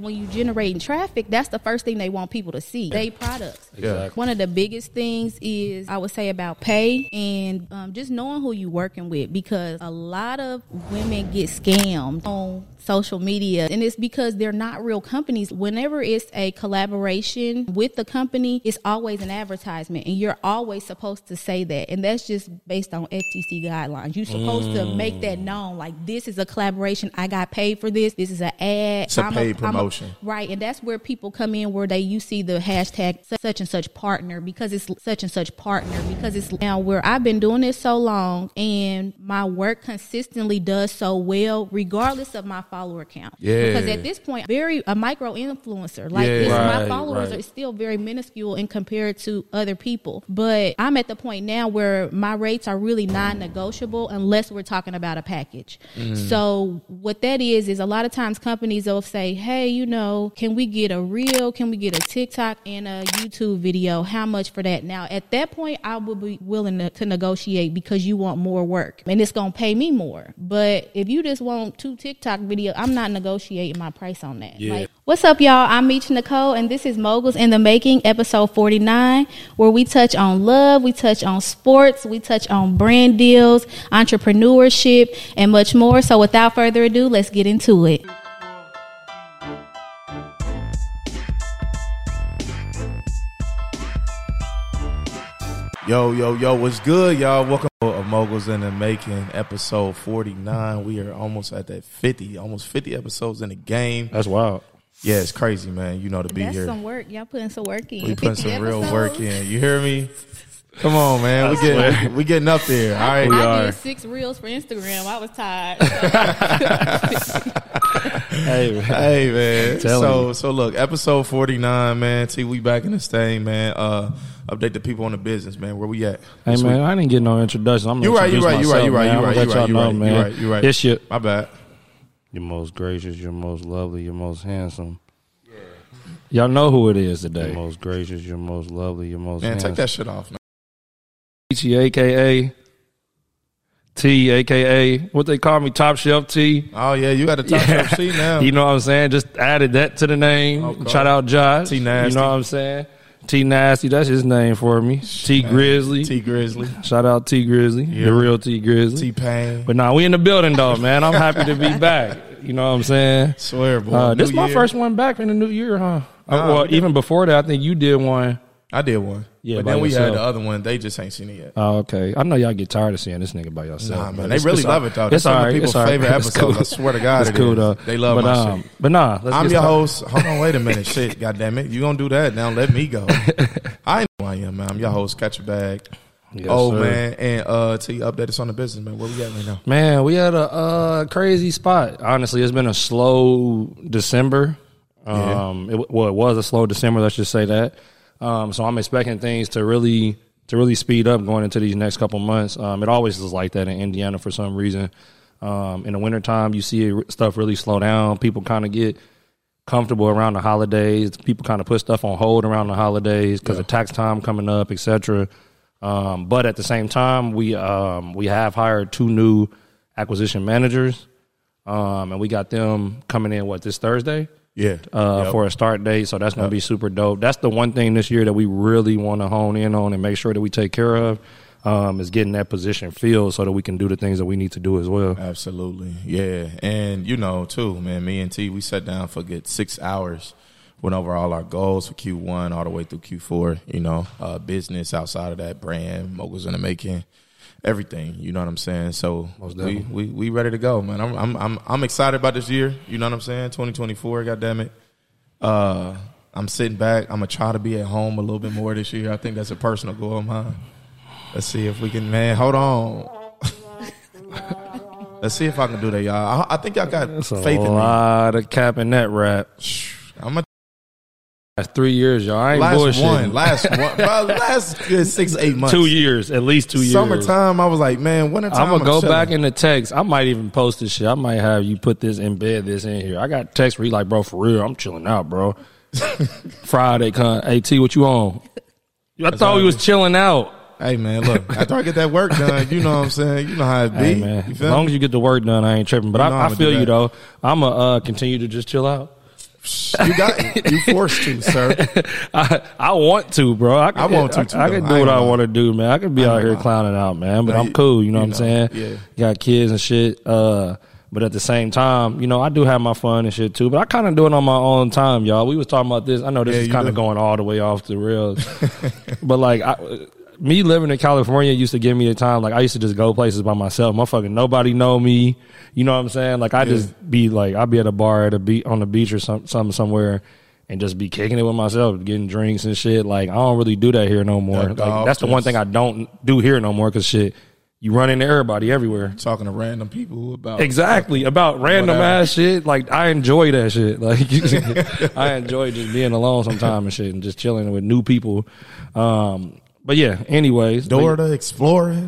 When you generating traffic, that's the first thing they want people to see. They products. Exactly. One of the biggest things is I would say about pay and um, just knowing who you're working with because a lot of women get scammed on social media and it's because they're not real companies. Whenever it's a collaboration with the company, it's always an advertisement and you're always supposed to say that. And that's just based on FTC guidelines. You're supposed to make that mm. known like this is a collaboration. I got paid for this. This is an ad. It's a I'm paid I'm promotion. right, and that's where people come in where they you see the hashtag such and such partner because it's such and such partner because it's now where I've been doing this so long and my work consistently does so well regardless of my follower count. Yeah. Because at this point, very a micro influencer like Yeah. this, my followers right. are still very minuscule in compared to other people. But I'm at the point now where my rates are really non-negotiable unless we're talking about a package. Mm-hmm. So what that is is a lot of times companies will say, "Hey, you know, can we get a reel? Can we get a TikTok and a YouTube video? How much for that?" Now, at that point, I will be willing to, to negotiate because you want more work and it's going to pay me more. But if you just want two TikTok videos, I'm not negotiating my price on that. Yeah. Like, What's up, y'all? I'm Meech Nicole, and this is Moguls in the Making, episode 49, where we touch on love, we touch on sports, we touch on brand deals, entrepreneurship, and much more. So, without further ado, let's get into it. Yo, yo, yo, what's good, y'all? Welcome to a Moguls in the Making, episode 49. We are almost at that 50, almost 50 episodes in the game. That's wild. Yeah, it's crazy, man. You know, to be That's here. some work. Y'all putting some work in. we putting 50 some real work in. You hear me? Come on, man. We get we getting up there. All right. We I are. did six reels for Instagram. I was tired. Hey, man. Hey man. Telling So you. so look, episode 49, man. T, we back in this thing, man. Uh update the people on the business, man. Where we at? Hey This man, week? I didn't get no introduction. I'm You right, you introduce right, you right, you right, you I'm right, you let right, y'all you know, right, you man. right, you right. It's your, My bad. you're most gracious, you're most lovely, you're most handsome. Yeah. Y'all know who it is today. You're most gracious, you're most lovely, you're most Man, handsome. take that shit off, man. T, aka T, aka what they call me, Top Shelf T. Oh yeah, you got a top Yeah. shelf T now. You know what I'm saying? Just added that to the name. Okay. Shout out Josh. T Nasty. You know what I'm saying? T Nasty, that's his name for me. T Grizzly. T Grizzly, Shout out T Grizzly, Yeah. the real T Grizzly. T Pain. But now we in the building though, man. I'm happy to be back. You know what I'm saying? Swear, boy. Uh, this New my year. first one back in the new year, huh? Uh, Nah, well, even before that, I think you did one. I did one. Yeah, but then we had the other one. They just ain't seen it yet. Oh, okay. I know y'all get tired of seeing this nigga by yourself. Nah, man, they it's- really it's love all- it though. It's That's some all of people's favorite It's episodes. cool. I swear to God, it's it cool is. though. They love but, my um, shit. But nah, let's I'm your started. host. Hold on, wait a minute. Shit, God damn it. You gonna do that now? Let me go. I know who I am, man. I'm your host. Catch your bag. Yes, oh sir. man, and uh, to update us on the business, man. Where we at right now? Man, we had a uh, crazy spot. Honestly, it's been a slow December. Yeah. Um, it, well, it was a slow December. Let's just say that. Um, so I'm expecting things to really to really speed up going into these next couple months. Um, it always is like that in Indiana for some reason. Um, in the wintertime, you see it, stuff really slow down. People kind of get comfortable around the holidays. People kind of put stuff on hold around the holidays because of tax time coming up, etc. Um, but at the same time, we um, we have hired two new acquisition managers, um, and we got them coming in what this Thursday Yeah. uh, Yep. for a start date. So that's going to be super dope. That's the one thing this year that we really want to hone in on and make sure that we take care of um, is getting that position filled so that we can do the things that we need to do as well. Absolutely. Yeah. And you know, too, man, me and T, we sat down for good six hours, went over all our goals for Q1 all the way through Q4, you know, uh, business outside of that brand, moguls in the making, everything. You know what I'm saying? So we, we we ready to go, man. I'm I'm I'm I'm excited about this year. You know what I'm saying? 2024, god damn it. Uh I'm sitting back. I'm gonna try to be at home a little bit more this year. I think that's a personal goal of mine. Let's see if we can, man. Hold on. Let's see if I can do that, y'all. I, I think y'all got That's a faith in me. lot of cap in that rap. I'm a That's three years, y'all. I ain't last bullshitting. one, last one, last six eight months. two years, at least two years. Summertime, I was like, man, wintertime. I'm gonna go chilling. back in the text. I might even post this shit. I might have you put this embed this in here. I got text where you like, bro, for real, I'm chilling out, bro. Friday, con. Hey T, what you on? I thought we was chilling out. Hey man, look, after I get that work done, you know what I'm saying. You know how it be. Hey man, as long me? as you get the work done, I ain't tripping. But You know I, I feel you though. I'm gonna uh, continue to just chill out. You got you forced to, sir. I, I want to, bro. I, I want to, too, I, I can do ain't what I want to do, man. I could be I out here clowning out, man. But Nah, I'm cool. You know you what I'm saying? yeah. Got kids and shit. Uh, but at the same time, you know, I do have my fun and shit too. But I kind of do it on my own time, y'all. We was talking about this. I know this Yeah, is kind of going all the way off the rails, but like. I, me living in California used to give me a time like I used to just go places by myself. Motherfucking nobody know me. You know what I'm saying? Like I just be like I'd be at a bar at a beach on the beach or some something somewhere and just be kicking it with myself, getting drinks and shit. Like I don't really do that here no more. Yeah, like that's the one thing I don't do here no more because shit, you run into everybody everywhere. Talking to random people about Exactly about random Whatever. ass shit. Like I enjoy that shit. Like I enjoy just being alone sometime and shit, and just chilling with new people. Um, but yeah. Anyways, Dora the Explorer.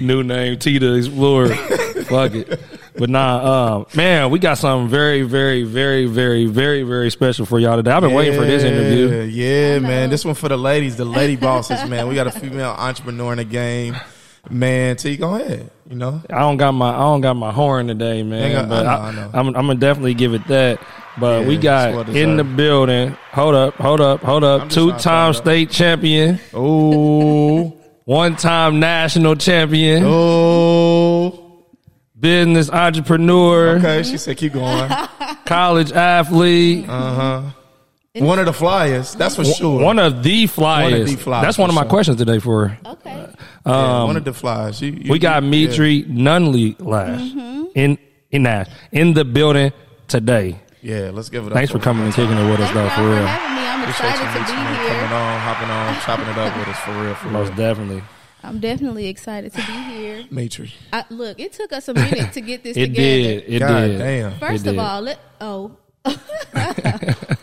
new name T the Explorer. Fuck it. But nah, um, man, we got something very, very, very, very, very, very special for y'all today. I've been waiting for this interview. Yeah, man. This one for the ladies, the lady bosses, man. We got a female entrepreneur in the game. Man, T, go ahead. You know, I don't got my I don't got my horn today, man. Got- but I I know, I'm, I'm gonna definitely give it that. But Yeah, we got well in the building. Hold up, hold up, hold up. Two time find out. state champion, oh, one time national champion, oh. business entrepreneur, Okay, she said, keep going. college athlete. Uh huh. One of the flyers, that's for sure. One of the flyers. One of the flyers, That's one of my sure. questions today for her. Okay. Yeah, one of the flyers. You- you- um, We got yeah. Mitri Nunley Lash Mm-hmm. in in that in the building today. Yeah, let's give it up. Thanks for coming and kicking it with us, Thank though, y'all for for real. having me. I'm Appreciate excited you, to be here. Coming on, hopping on, chopping it up with us for real, for real. Most definitely. I'm definitely excited to be here. Matry. I, look, it took us a minute to get this It together. did. It God did. damn. First It of did. all, let oh.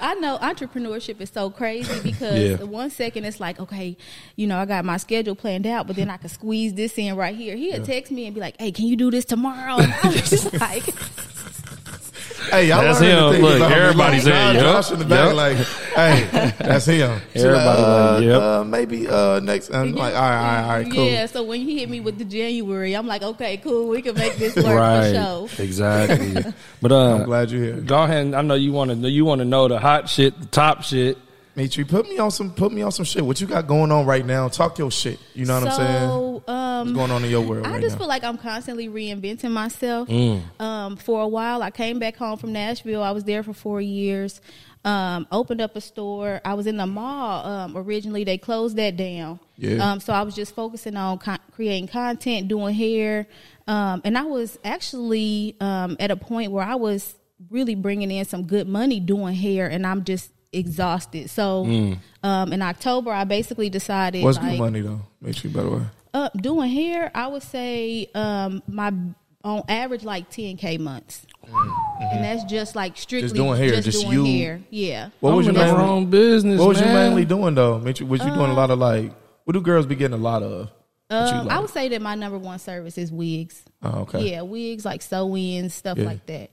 I know entrepreneurship is so crazy because Yeah. the one second it's like, okay, you know, I got my schedule planned out, but then I can squeeze this in right here. He'd text me and be like, hey, can you do this tomorrow? And I was just like, Hey, y'all That's learning him. the Look, about me. everybody's like, saying, Josh yup, in the back, yup. like, hey, that's him. She Everybody uh, like, yep. uh, maybe uh, next. I'm like, all right, all right, all right, cool. yeah. So when you hit me with the January, I'm like, okay, cool, we can make this work for Right. sure. Exactly. But uh, I'm glad you're here. go ahead. I know you want to. You want to know the hot shit, the top shit. Matry, put me on some, put me on some shit. What you got going on right now? Talk your shit. You know what I'm saying? Um, What's going on in your world I right just now? feel like I'm constantly reinventing myself. Mm. Um, for a while, I came back home from Nashville. I was there for four years. Um, opened up a store. I was in the mall um, originally. They closed that down. Yeah. Um, so I was just focusing on con- creating content, doing hair, um, and I was actually um, at a point where I was really bringing in some good money doing hair, and I'm just exhausted. So um, in October, I basically decided Mm. What's like, good money though? Matry, by the way. uh, doing hair, I would say um, my on average like 10k months, and that's just like strictly Mm-hmm. Just doing hair, just, just doing you- hair. Yeah. What was I'm your in our mainly, own business? What was you mainly doing though? Matry, was you doing a lot of like? What do girls be getting a lot of? Um, like? I would say that my number one service is wigs. Oh, okay. Yeah, wigs like sew-ins, stuff Yeah. like that.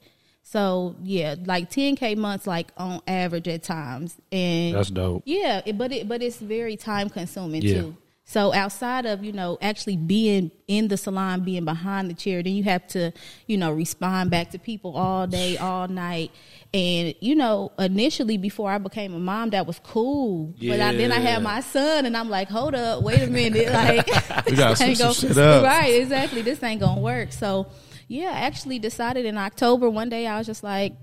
So yeah, like 10k months, like on average at times, and That's dope. Yeah, it, but it but it's very time consuming Yeah. too. So outside of you know actually being in the salon, being behind the chair, then you have to you know respond back to people all day, all night, and you know initially before I became a mom, that was cool. Yeah. But I, then I had my son, and I'm like, hold up, wait a minute, like We gotta this ain't switch some shit up. right? Exactly, this ain't gonna work. So yeah, I actually decided in October one day I was just like,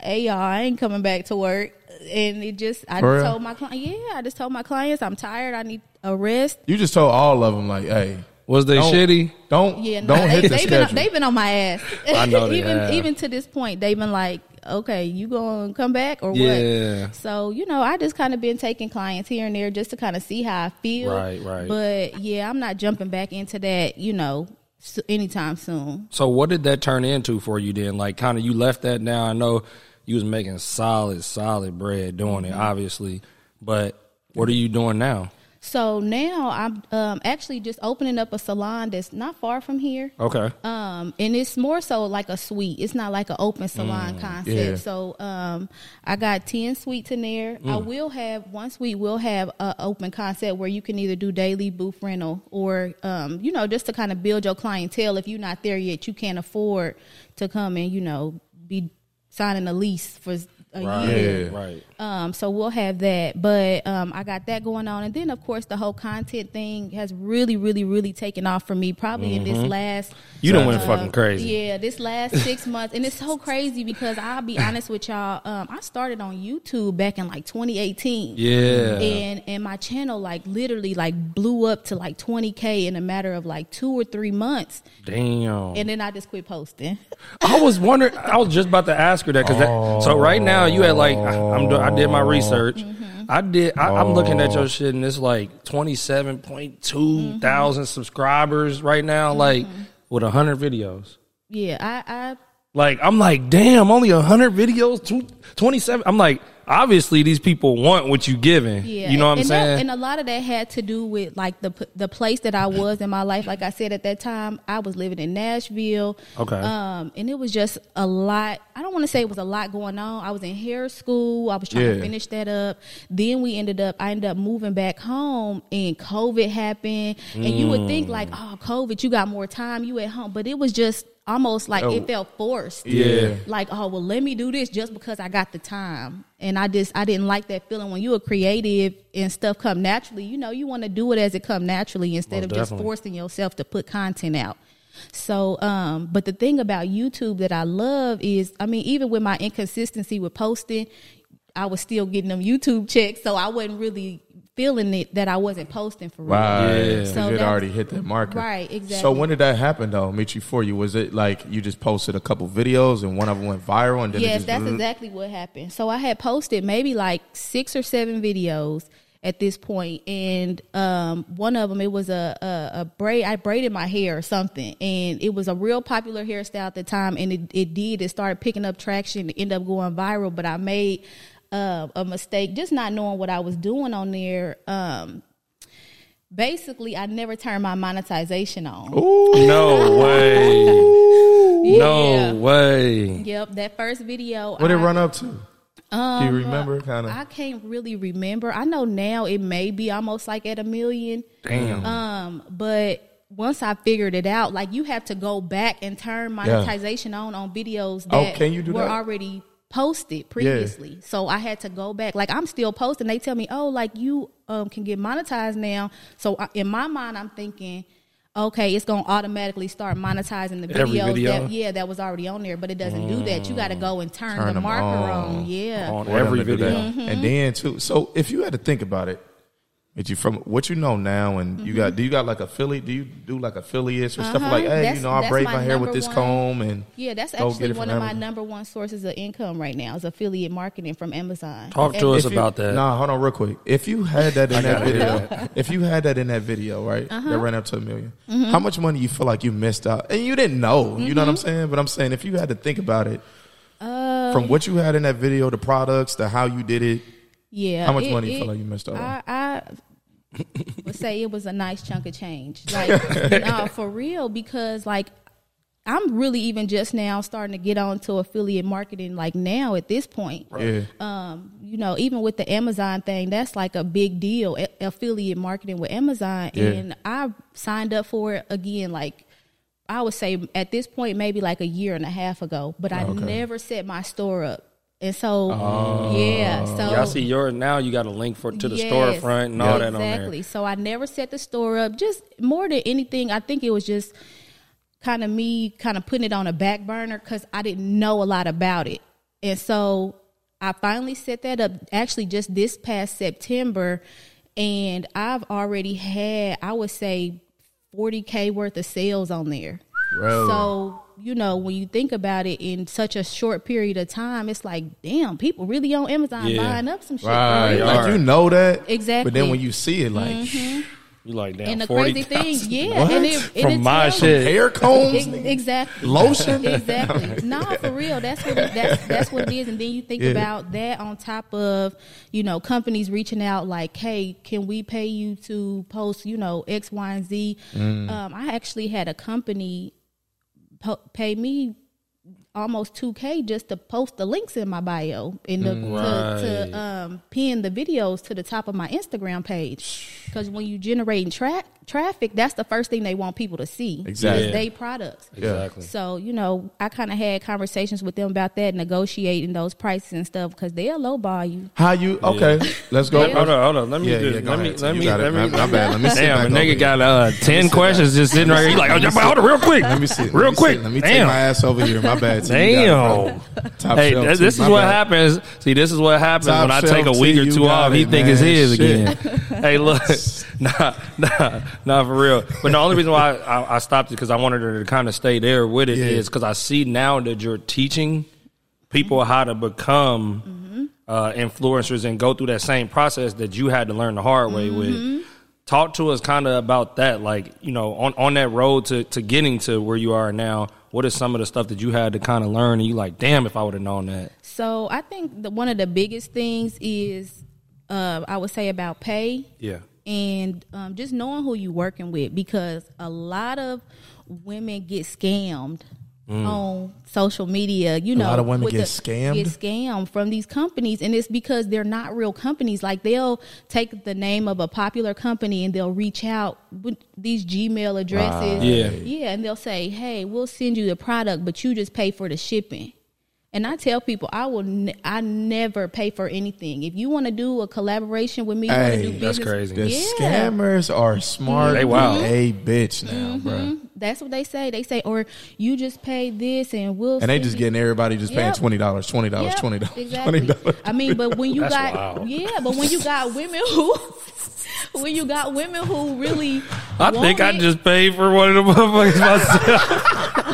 hey y'all, I ain't coming back to work. And it just, I just told my client, yeah, I just told my clients I'm tired. I need a rest. You just told all of them like, hey, Was they Don't- shitty? don't Yeah, no, don't they, hit the they've schedule. been they've been on my ass. I know they even have. even to this point, they've been like, okay, you gonna come back or Yeah. what? So you know, I just kind of been taking clients here and there just to kind of see how I feel. Right, right. But yeah, I'm not jumping back into that. You know, s anytime soon. So what did that turn into for you then? Like kind of you left that now. I know you was making solid, solid bread doing Mm-hmm. it, obviously. But what are you doing now? So now I'm um, actually just opening up a salon that's not far from here. Okay. Um, and it's more so like a suite. It's not like an open salon concept. yeah. So um, I got ten suites in there. I will have one suite will have an open concept where you can either do daily booth rental or um, you know just to kind of build your clientele. If you're not there yet, you can't afford to come and you know be signing a lease for a Right. year. Yeah. Right. Um, so we'll have that, but um, I got that going on, and then of course the whole content thing has really, really, really taken off for me. Probably in this last, You done went uh, fucking crazy. Yeah, this last six months, and it's so crazy because I'll be honest with y'all. Um, I started on YouTube back in like 2018. Yeah. And and my channel like literally like blew up to like 20k in a matter of like two or three months, Damn. and then I just quit posting. I was wondering. I was just about to ask her that because so right now you had like I'm do- I did my research. Mm-hmm. I did. I, I'm looking at your shit and it's like 27.2 Mm-hmm. thousand subscribers right now, like with hundred videos. Yeah, I, I Like I'm like, damn, only hundred videos, two, 27. I'm like, obviously these people want what you're giving. Yeah, you know what I'm and saying? That, and a lot of that had to do with like the the place that I was in my life. Like I said at that time, I was living in Nashville. Okay. Um, and it was just a lot. I don't want to say it was a lot going on. I was in hair school. I was trying to finish that up. Then we ended up. I ended up moving back home, and COVID happened. And you would think like, Mm. oh, COVID, you got more time. You at home, but it was just almost like Oh. it felt forced. Yeah. like oh well let me do this just because i got the time. And i just i didn't like that feeling when you're creative and stuff come naturally. You know you want to do it as it come naturally instead Most of just forcing yourself to put content out. So um but the thing about youtube that i love is i mean even with my inconsistency with posting i was still getting them youtube checks so i wasn't really feeling it that i wasn't posting for real Right. Yeah. So it already hit that marker. Right, exactly. So when did that happen though, Michi, for you? Was it like you just posted a couple videos and one of them went viral and then it Yes, just that's blew- exactly what happened. So I had posted maybe like six or seven videos at this point, and um, one of them it was a, a a braid. I braided my hair or something, and it was a real popular hairstyle at the time, and it it did. It started picking up traction. It ended up going viral, but I made uh, a mistake, just not knowing what I was doing on there. Um, basically, I never turned my monetization on. no way. Yeah. No way. Yep, that first video. What did it run up to? Do you remember kind of? I can't really remember. I know now it may be almost like at a million. Damn. Um, but once I figured it out, like you have to go back and turn monetization on on videos Oh, that can you do were that? already posted previously. So I had to go back. Like I'm still posting. They tell me, "Oh, like you um can get monetized now." So I, in my mind, I'm thinking. Okay, it's gonna automatically start monetizing the Every videos video? that yeah that was already on there, but it doesn't do that. You got to go and turn, Turn the marker on. on. Yeah, On for every to video. Mm-hmm. And then too. So if you had to think about it, if you from what you know now, and you got, do you got like affiliate? Do you do like affiliates or stuff Mm-hmm. Uh-huh. like, hey, That's- you know, I that's braid my my hair with this one- comb, and Yeah, that's go get actually it one from of my number one sources of income right now is affiliate marketing from Amazon. Talk to And- us If you- about that. Nah, hold on, real quick. If you had that in that gotta video, if you had that in that video, right, Uh-huh. that ran up to a 1000000 Mm-hmm. how much money you feel like you missed out, and you didn't know, you know what I'm saying? But I'm saying if you had to think about it, Uh, from what you had in that video, the products, the how you did it, Yeah. how much it- money you feel like you missed out? on? I, I would say it was a nice chunk of change. Like, no, for real, because like I'm really even just now starting to get on to affiliate marketing. Like now at this point, Yeah, um, you know, even with the Amazon thing, that's like a big deal. a- affiliate marketing with Amazon, Yeah. and I signed up for it again. Like I would say at this point, maybe like a year and a half ago, but I Okay. never set my store up. And so, oh. yeah, so Yeah, I see yours now. You got a link for to the Yes, storefront and all that. Exactly. So I never set the store up. Just more than anything, I think it was just kind of me kind of putting it on a back burner because I didn't know a lot about it. And so I finally set that up actually just this past September. And I've already had, I would say, 40K worth of sales on there. Really? So, you know, when you think about it in such a short period of time, it's like, damn, people really on Amazon Yeah. buying up some shit. right. Like you know that Exactly. but then when you see it, like, You like damn And the 40, crazy thing, yeah, What? and it, and From it my tells shit. Hair combs, exactly. Lotion? exactly. No, for real. That's what it, that's that's what it is. And then you think Yeah. about that on top of you know companies reaching out like, hey, can we pay you to post you know X, Y, and Z? Mm. Um, I actually had a company po- pay me almost 2k just to post the links in my bio and the, to, Right. to um, pin the videos to the top of my instagram page because when you generating tra- traffic that's the first thing they want people to see Exactly. is they products Exactly. so you know i kind of had conversations with them about that negotiating those prices and stuff because they'll lowball you How you? Okay, let's go. Yeah. Hold on, hold on. Let me Yeah, just, yeah, go let me ahead, let me You got let me. My- my bad. Let me sit Damn, back a nigga here. got uh, ten questions just sitting right here. He's like, oh, hold on, real quick. Let me see. real quick. Let me take my ass over here. My bad. T. You got it, Damn. Hey, shelf, th- T. this is what happens. See, this is what happens when I take a week or two off. He think it's his again. hey, look, nah, nah, nah, for real. But the only reason why I, I stopped it because I wanted her to kind of stay there with it is Yeah. because I see now that you're teaching people how to become uh, influencers and go through that same process that you had to learn the hard way with. Talk to us kind of about that, like you know, on, on that road to, to getting to where you are now. What is some of the stuff that you had to kind of learn, and you like, damn, if I would have known that. so i think the, one of the biggest things is uh, i would say about pay Yeah. And um, just knowing who you're working with because a lot of women get scammed on social media. You know, a lot of women with get scammed? Get scammed from these companies, and it's because they're not real companies. Like they'll take the name of a popular company and they'll reach out with these Gmail addresses. Yeah. yeah, and they'll say, "Hey, we'll send you the product, but you just pay for the shipping." And I tell people, I will, ne- I never pay for anything. If you want to do a collaboration with me, you want Hey, to do that's crazy. The yeah. scammers are smart. They wild. A bitch now, bro. Mm-hmm. That's what they say. They say, or you just pay this and we'll. And they send just you- getting everybody just paying twenty dollars, twenty dollars, Yep, twenty dollars, Exactly. twenty dollars. I mean, but when you That's got wild. yeah, but when you got women who. When you got women who really, I want think I it- just paid for one of the motherfuckers myself.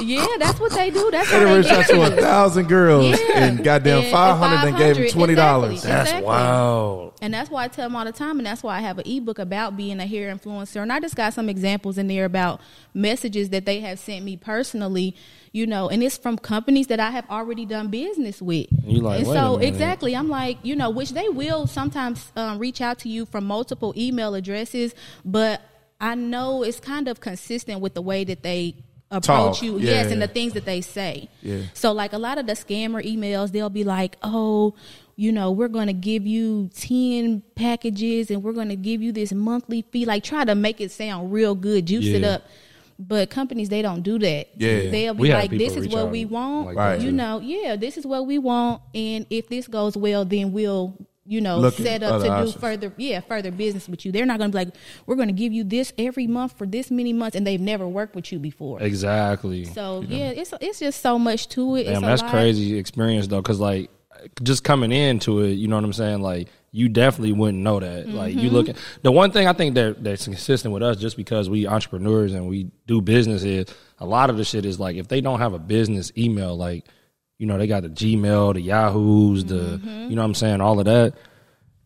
yeah, that's what they do. That's They how they reached out to a thousand girls Yeah. and goddamn five hundred and gave them twenty dollars. exactly. That's Exactly. wow. And that's why I tell them all the time, and that's why I have an ebook about being a hair influencer. And I just got some examples in there about messages that they have sent me personally, you know, and it's from companies that I have already done business with. You like, and so exactly, I'm like, you know, which they will sometimes um, reach out to you from multiple email addresses, but I know it's kind of consistent with the way that they approach Talk. you, Yeah, yes, and the things that they say. Yeah. So like a lot of the scammer emails, they'll be like, "Oh, you know, we're going to give you 10 packages and we're going to give you this monthly fee." Like try to make it sound real good, juice it up. But companies they don't do that. Yeah. They'll be We like, "This is what we want." like that, you know, yeah, this is what we want and if this goes well, then we'll you know, Look at set up to options. do further, yeah, further business with you. They're not going to be like, we're going to give you this every month for this many months, and they've never worked with you before. Exactly. So yeah, it's it's just so much to it. Damn, it's that's lot. crazy experience though, because like just coming into it, you know what I'm saying? Like you definitely wouldn't know that. Like Mm-hmm. you look at the one thing I think that that's consistent with us, just because we entrepreneurs and we do business, is a lot of the shit is like if they don't have a business email, like you know they got the Gmail, the Yahoo's, the Mm-hmm. you know what I'm saying, all of that.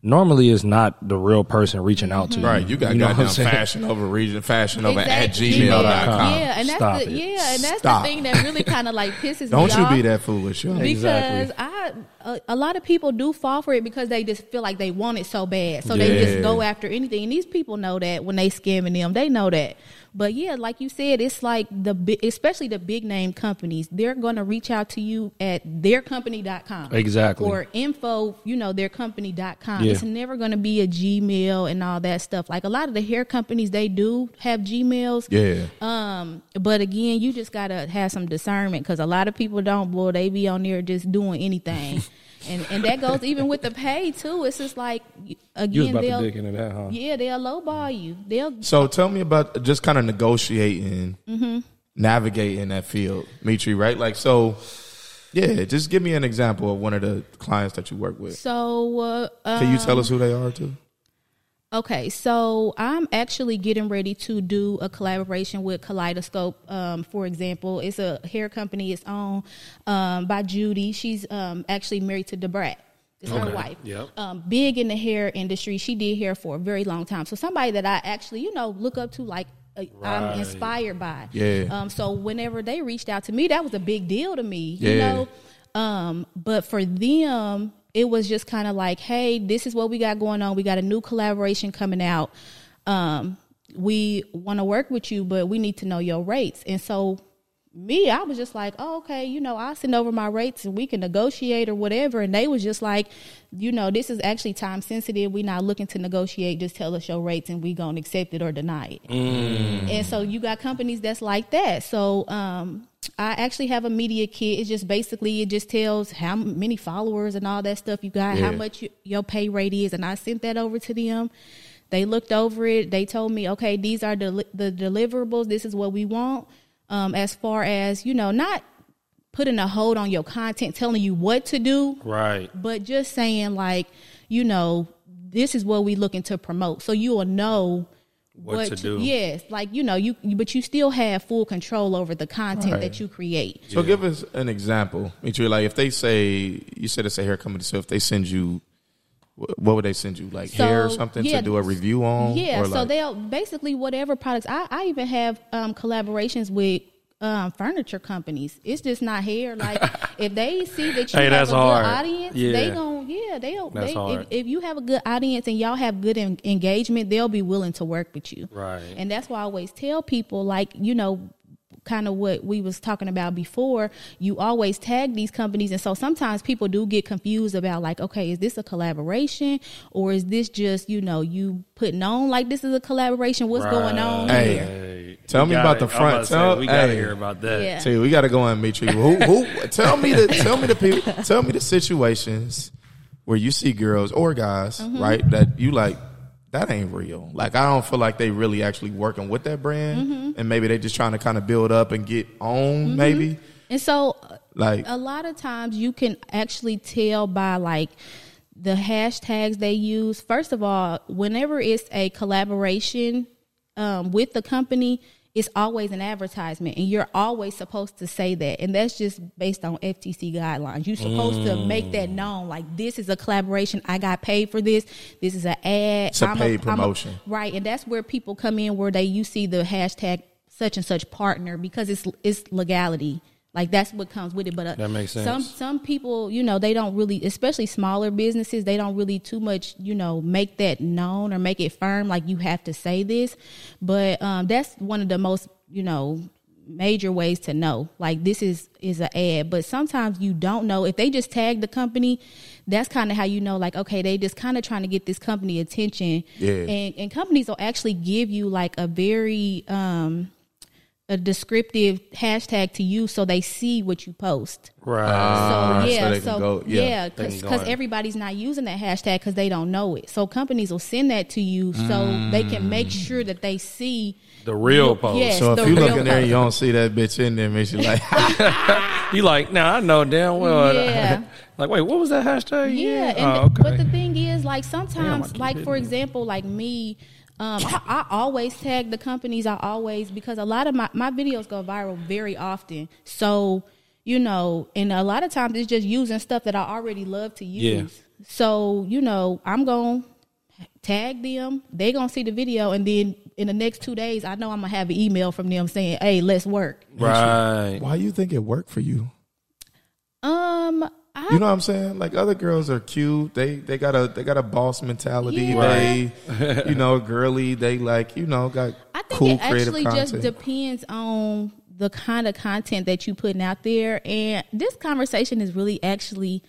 Normally, it's not the real person reaching out to you. Right, you got know what I'm goddamn saying? fashion over region, fashion over at gmail.com. Yeah, and that's Stop the it. yeah, and that's Stop. the thing that really kind of like pisses Don't me off. Don't you be that foolish, yo. because Exactly. I a, a lot of people do fall for it because they just feel like they want it so bad, so they just go after anything. And these people know that when they scamming them, they know that. But yeah, like you said, it's like the especially the big name companies. They're going to reach out to you at theircompany.com. Exactly. Or info, you know, theircompany.com. Yeah. It's never going to be a Gmail and all that stuff. Like a lot of the hair companies, they do have Gmails. Yeah. Um, but again, you just gotta have some discernment because a lot of people don't. Boy, they be on there just doing anything, and and that goes even with the pay too. It's just like You was again, about they'll dig into that, huh? yeah, they'll lowball you. They'll So tell me about just kind of negotiating, Mm-hmm. navigating that field, Mitri, right? Like, so, yeah, just give me an example of one of the clients that you work with. so uh, Can you um, tell us who they are too? Okay, so I'm actually getting ready to do a collaboration with Kaleidoscope. Um, for example, it's a hair company. It's owned um, by Judy. She's um, actually married to Da Brat. It's her Okay. wife. Yep. Um, big in the hair industry. She did hair for a very long time. So somebody that I actually, you know, look up to, like uh, I'm inspired by. Yeah. Um, so whenever they reached out to me, that was a big deal to me. You Yeah. know. Um, but for them, it was just kind of like, hey, this is what we got going on. We got a new collaboration coming out. Um, we want to work with you, but we need to know your rates. And so me, I was just like, oh, okay, you know, I'll send over my rates and we can negotiate or whatever. And they was just like, you know, this is actually time sensitive. We're not looking to negotiate. Just tell us your rates and we gonna accept it or deny it. And so you got companies that's like that. So um, I actually have a media kit. It's just basically it just tells how many followers and all that stuff you got, how much you, your pay rate is, and I sent that over to them. They looked over it. They told me, okay, these are the the deliverables. This is what we want. Um, as far as you know, not putting a hold on your content, telling you what to do, Right. but just saying like, you know, this is what we looking to promote, so you will know What to do. Yes, like you know, you but you still have full control over the content Right. that you create. So give us an example. Mitri, like if they say you said it's a hair company, so if they send you, wh- what would they send you? Like hair or something yeah, to do a review on? Yeah, or so they'll basically whatever products. I, I even have um, collaborations with um, furniture companies. It's just not hair. Like if they see that you Hey, have that's a hard. good audience, they Yeah. gon' yeah they'll That's they, if, if you have a good audience and y'all have good en- engagement, they'll be willing to work with you. Right. And that's why I always tell people like you know kind of what we was talking about before you always tag these companies and so sometimes people do get confused about like okay is this a collaboration or is this just you know you putting on like this is a collaboration what's going on Hey, here? Hey, Tell we me gotta- about the I'm front. to say, Tell- we gotta hey. hear about that. Yeah. See, we got to go on, Mitri. Who, who? Tell me the. Tell me the people. Tell me the situations where you see girls or guys, Mm-hmm. right? That you like. That ain't real. Like I don't feel like they really actually working with that brand, Mm-hmm. and maybe they just trying to kind of build up and get on. Maybe and so like a lot of times you can actually tell by like the hashtags they use. First of all, whenever it's a collaboration um, with the company, it's always an advertisement, and you're always supposed to say that. And that's just based on FTC guidelines. You're supposed to make that mm. known, like this is a collaboration. I got paid for this. This is an ad. It's a I'm paid I'm promotion. right? And that's where people come in, where they you see the hashtag such and such partner because it's it's legality. Like that's what comes with it. But uh, That makes sense. Some some people, you know, they don't really, especially smaller businesses, they don't really too much, you know, make that known or make it firm. Like you have to say this. But um, that's one of the most, you know, major ways to know. Like this is is an ad. But sometimes you don't know if they just tag the company. That's kind of how you know. Like okay, they just kind of trying to get this company attention. Yeah. And and companies will actually give you like a very um a descriptive hashtag to you so they see what you post. Right. Ah, So so yeah, they so, go- yeah. yeah, because go in. everybody's not using that hashtag because they don't know it. So companies will send that to you so they can make sure that they see The real your- post. Yes, so. If you real look in there, and you don't see that bitch in there, makes you like, You like, now I know damn well. Yeah. like, wait, what was that hashtag? Yeah, and Oh, the- okay. but the thing is, like sometimes, keep like for it. example, like me, um, I, I always tag the companies. I always because a lot of my my videos go viral very often. So you know, and a lot of times it's just using stuff that I already love to use. Yeah. So you know, I'm gonna tag them. They gonna see the video, and then in the next two days, I know I'm gonna have an email from them saying, "Hey, let's work." right. why you think it worked for you? Um, I You know what I'm saying? Like other girls are cute. They they got a they got a boss mentality. Yeah. They you know girly. They like you know got I think cool it actually content. just depends on the kind of content that you putting out there. And this conversation is really actually,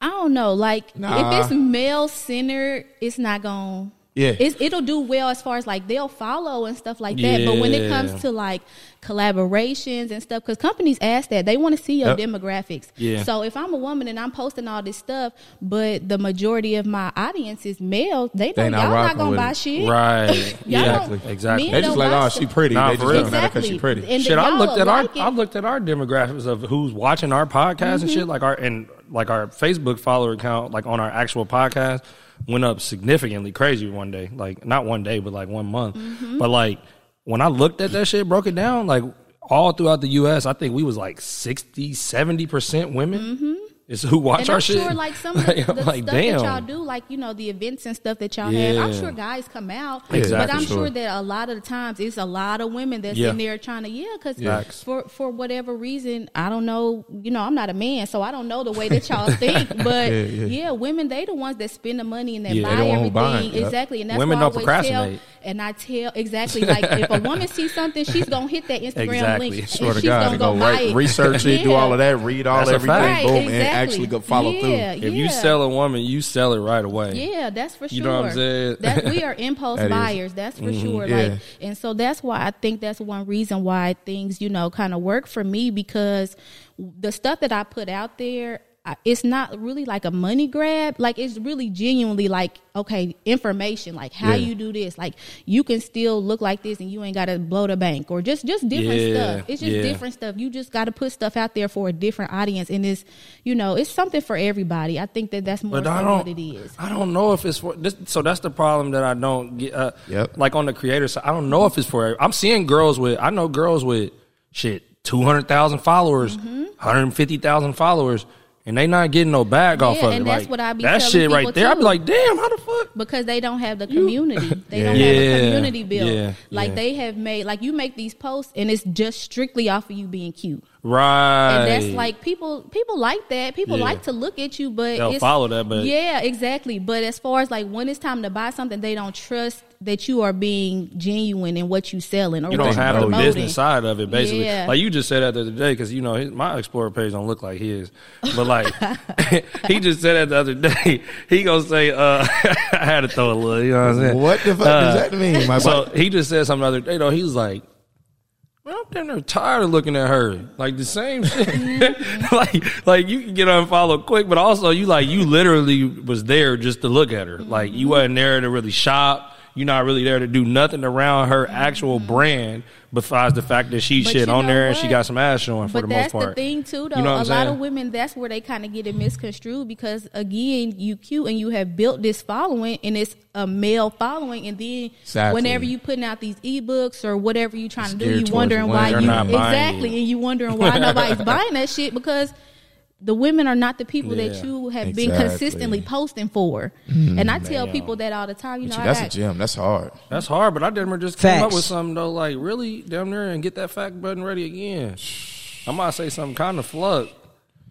I don't know, like Nah. if it's male centered, it's not going. Yeah. It's, it'll do well as far as like they'll follow and stuff like that. But when it comes to like collaborations and stuff, because companies ask that they want to see your Yep. demographics. Yeah. So if I'm a woman and I'm posting all this stuff, but the majority of my audience is male, they know They not y'all not gonna buy it. shit. Right. Y'all exactly. Exactly. men they just like, oh, stuff. she pretty. Nah, they just real. don't because she pretty. And Shit, I looked at will our it. I looked at our demographics of who's watching our podcast and Mm-hmm. shit, like our and like our Facebook follower count, like on our actual podcast, went up significantly crazy one day. Like not one day, but like one month. Mm-hmm. But like when I looked at that shit, broke it down, like all throughout the US, I think we was like 60, 70% women. Mm-hmm. It's who watch and our I'm shit. sure, like some of the, the like, stuff damn. that y'all do, like you know, the events and stuff that y'all have. I'm sure guys come out, Exactly. but I'm Sure. sure that a lot of the times it's a lot of women that's Yeah. in there trying to, yeah, because Facts. for for whatever reason, I don't know. You know, I'm not a man, so I don't know the way that y'all think. But Yeah, yeah, yeah. women they the ones that spend the money and they Yeah. buy They the one who everything buying, yep. exactly, and that's Women why I don't always tell. Procrastinate. And I tell exactly like if a woman sees something, she's gonna hit that Instagram Exactly. link. Swear and to she's God, gonna go, go buy right, it. research it, do all of that, read all That's a everything, fact. boom, Right, and actually go follow Yeah, through. if you sell a woman, you sell it right away. Yeah, that's for sure. You know what I'm saying? That we are impulse That is. buyers. That's for mm-hmm. sure. Yeah. Like, and so that's why I think that's one reason why things, you know, kind of work for me because the stuff that I put out there. I- It's not really like a money grab. Like it's really genuinely like okay, information. Like how Yeah. you do this. Like you can still look like this and you ain't got to blow the bank or just just different Yeah, stuff. It's just yeah. different stuff. You just got to put stuff out there for a different audience, and it's you know it's something for everybody. I think that that's more But I so don't. what it is. I don't know if it's for. This, so that's the problem that I don't get. Uh, Yep. Like on the creator side, I don't know if it's for. I'm seeing girls with. I know girls with shit two hundred thousand followers, Mm-hmm. fifty thousand followers, and they not getting no bag off Yeah, of it. and that's like, what I be that shit right there. I'd be like, damn, how the fuck? because they don't have the community. They don't Yeah. have a community built. Yeah. Like Yeah. they have made like you make these posts and it's just strictly off of you being cute. Right. And that's like people people like that. People Yeah. like to look at you, but They'll it's, follow that, but- yeah, exactly. But as far as like when it's time to buy something, they don't trust that you are being genuine in what you selling or you don't you're have the business side of it, basically. Yeah. Like you just said that the other day, because you know his, my Explorer page don't look like his, but like he just said that the other day. He gonna say, uh, "I had to throw a little," you know what I'm saying? What the fuck Uh, does that mean? My So boy? he just said something the other day though. He was like. "Man, I'm damn near tired of looking at her. Like the same shit. like, like you can get unfollowed quick, but also you like you literally was there just to look at her. Like you wasn't there to really shop. You're not really there to do nothing around her actual brand besides the fact that she But shit on there and she got some ass showing for But the most part. that's the thing too, though. You know what a I'm lot saying? of women, that's where they kind of get it misconstrued because again, you cute and you have built this following, and it's a male following, and then Exactly. whenever you putting out these ebooks or whatever you trying to do, you wondering why you exactly, it. and you wondering why nobody's buying that shit because. The women are not the people that you have been consistently posting for, mm-hmm. and I tell people that all the time. You know, I That's a got, gym. That's hard. That's hard, but I damn near just came up with something though, like really damn near and get that fact button ready again. I might say something kind of fluk.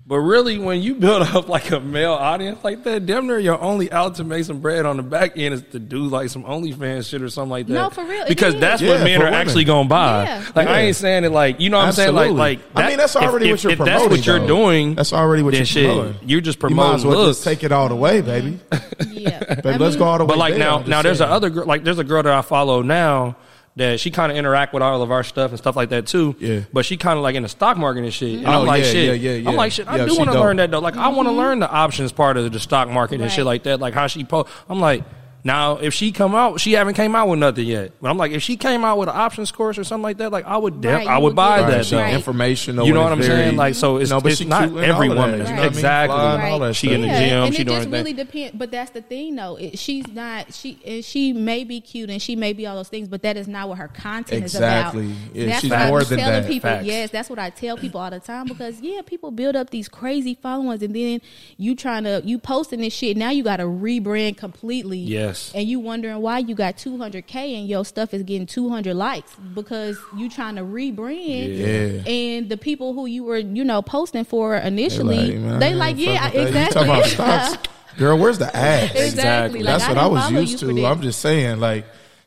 But really, when you build up like a male audience like that, damn near your only out to make some bread on the back end is to do like some OnlyFans shit or something like that. No, for real, Because is. that's Yeah, what men are women. actually gonna buy. Yeah. Like I ain't saying it like you know what I'm saying. Like Absolutely. like I mean, that's already if, what you're if that's what you're though. doing. That's already what you're shit, promoting. You're just You might as well looks. just take it all the way, baby. yeah. Baby, I let's mean, go all the way. But like there. now, I'm now there's saying. a other girl, like there's a girl that I follow now that she kind of interact with all of our stuff and stuff like that too. Yeah. But she kind of like in the stock market and shit. And Oh, I'm like yeah, shit. yeah, yeah, yeah. I'm like shit. I Yeah, do want to learn that though. Like I want to mm-hmm. learn the options part of the stock market and shit like that. Like how she post. I'm like. Now, if she come out, she haven't came out with nothing yet. But I'm like, if she came out with an options course or something like that, like I would, def- Right, I would would buy Right, that. she though. Right. informational. You know what I'm very- saying? Like, so it's, you know, but it's not cute and all every of that, woman. you know what I mean? Exactly. Fly and all that She in the stuff. gym. and she it doing just really thing. depends. But that's the thing, though. It, she's not. She and she may be cute and she may be all those things, but that is not what her content Exactly. is about. Yeah, that's she's what I more than telling that. people. Facts. Yes, that's what I tell people all the time because yeah, people build up these crazy followings and then you trying to you posting this shit. Now you got to rebrand completely. Yes. And you wondering why you got 200k and your stuff is getting 200 likes because you trying to rebrand. Yeah. And the people who you were, you know, posting for initially, They like, they like, yeah, fuck exactly. You talking about stocks, girl? Where's the ads? Exactly. Like, That's I what I was used to. I'm just saying, like,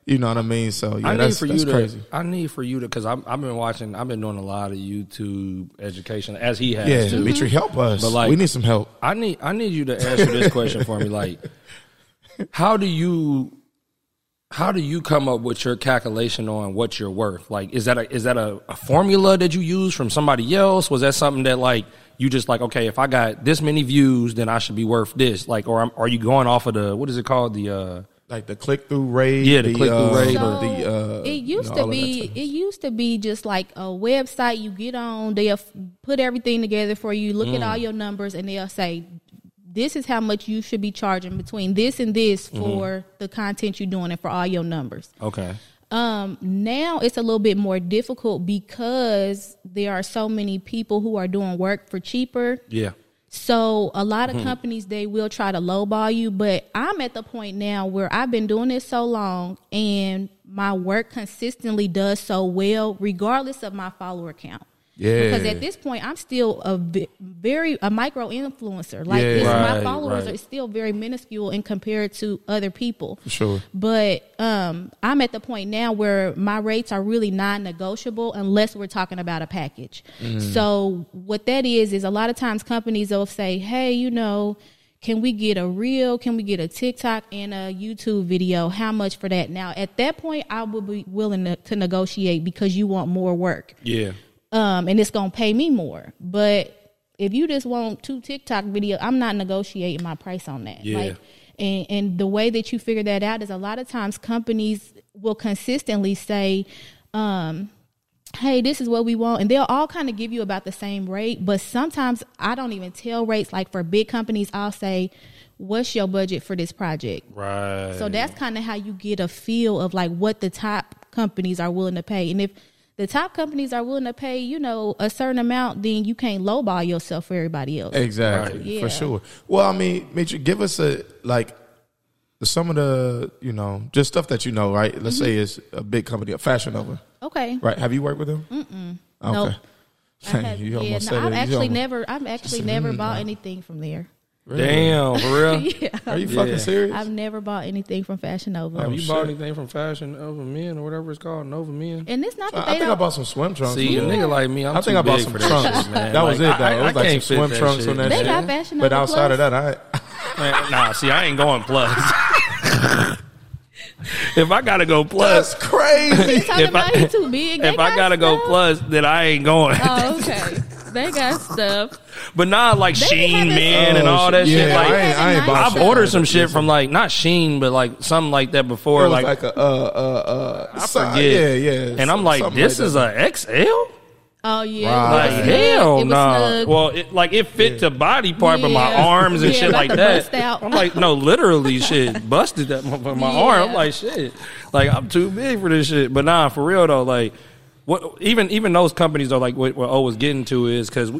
you know what I mean. So yeah, I need that's, for that's you to. I need for you to because I've, I've been watching. I've been doing a lot of YouTube education as he has. Yeah, too. Dimitri, help us. But, like- we need some help. I need I need you to answer this question for me. Like, how do you how do you come up with your calculation on what you're worth? Like, is that a is that a, a formula that you use from somebody else? Was that something that like you just like okay, if I got this many views, then I should be worth this? Like, or I'm, are you going off of the what is it called the uh Like the click through rate. Yeah, the click-through uh, rate So The, uh, it you used know, to all of that be it used to be just like a website you get on they'll put everything together for you look at all Mm. your numbers and they'll say this is how much you should be charging between this and this Mm-hmm. for the content you're doing and for all your numbers okay um now it's a little bit more difficult because there are so many people who are doing work for cheaper yeah So a lot of Hmm. companies they will try to lowball you, but I'm at the point now where I've been doing this so long and my work consistently does so well regardless of my follower count. Yeah. Because at this point I'm still a ve- very a micro influencer. Like Yeah. this, my followers right. are still very minuscule in compared to other people. For sure. But um, I'm at the point now where my rates are really non-negotiable unless we're talking about a package. So what that is is a lot of times companies will say, "Hey, you know, can we get a reel? Can we get a TikTok and a YouTube video? How much for that?" Now, at that point, I will be willing to, to negotiate because you want more work Yeah. Um, and it's gonna pay me more. But if you just want two TikTok video, I'm not negotiating my price on that. Yeah. Like, and and the way that you figure that out is a lot of times companies will consistently say, um, "Hey, this is what we want," and they'll all kind of give you about the same rate. But sometimes I don't even tell rates. Like for big companies, I'll say, "What's your budget for this project?" Right. So that's kind of how you get a feel of like what the top companies are willing to pay. And if the top companies are willing to pay, you know, a certain amount, then you can't lowball yourself for everybody else. Exactly, Right. Yeah. for sure. Well, I mean, Meech, give us a like some of the you know just stuff that you know, right? Let's say it's a big company, a Fashion Nova, Okay. right? Have you worked with them? Mm-mm. Okay. Nope. I have, You yeah, almost no, said I've it. You actually almost- never, I've actually said, never mm, bought no. anything from there. Damn, for real. yeah, Are you Yeah. fucking serious? I've never bought anything from Fashion Nova. Oh, Have Oh, you shit. bought anything from Fashion Nova Men or whatever it's called, Nova Men? and it's not I, that I they think I don't. bought some swim trunks. See, a man. nigga like me, I'm I think too I bought big some that trunks. shit, man. That was it, though. I, It was I like can't some fit swim that trunks shit. on that they shit. got Fashion Nova, But Nova outside of that, I Man, nah, see, I ain't going plus. if I gotta go that's plus, crazy. If I- too big. If I got gotta go plus, then I ain't going. Oh, okay. They got stuff. But not like They be Shein having- Man and Oh, all that shit. shit. Yeah, Like I ain't, I ain't bought I've shit. ordered some shit from like not Shein, but like something like that It before. was Like, like, a uh uh uh. I so- forget. Yeah, yeah. And I'm like, something this like is that. a XL. Oh yeah. Right. It Like was hell no. snug. Well, it, like it fit the body part, but my Yeah. arms and Yeah, shit about like to that. bust out. I'm like, no, literally, shit busted that motherfucker, my Yeah. arm. I'm like, shit, like I'm too big for this shit. But nah, for real though, like. What even even those companies are like what, O was getting to is because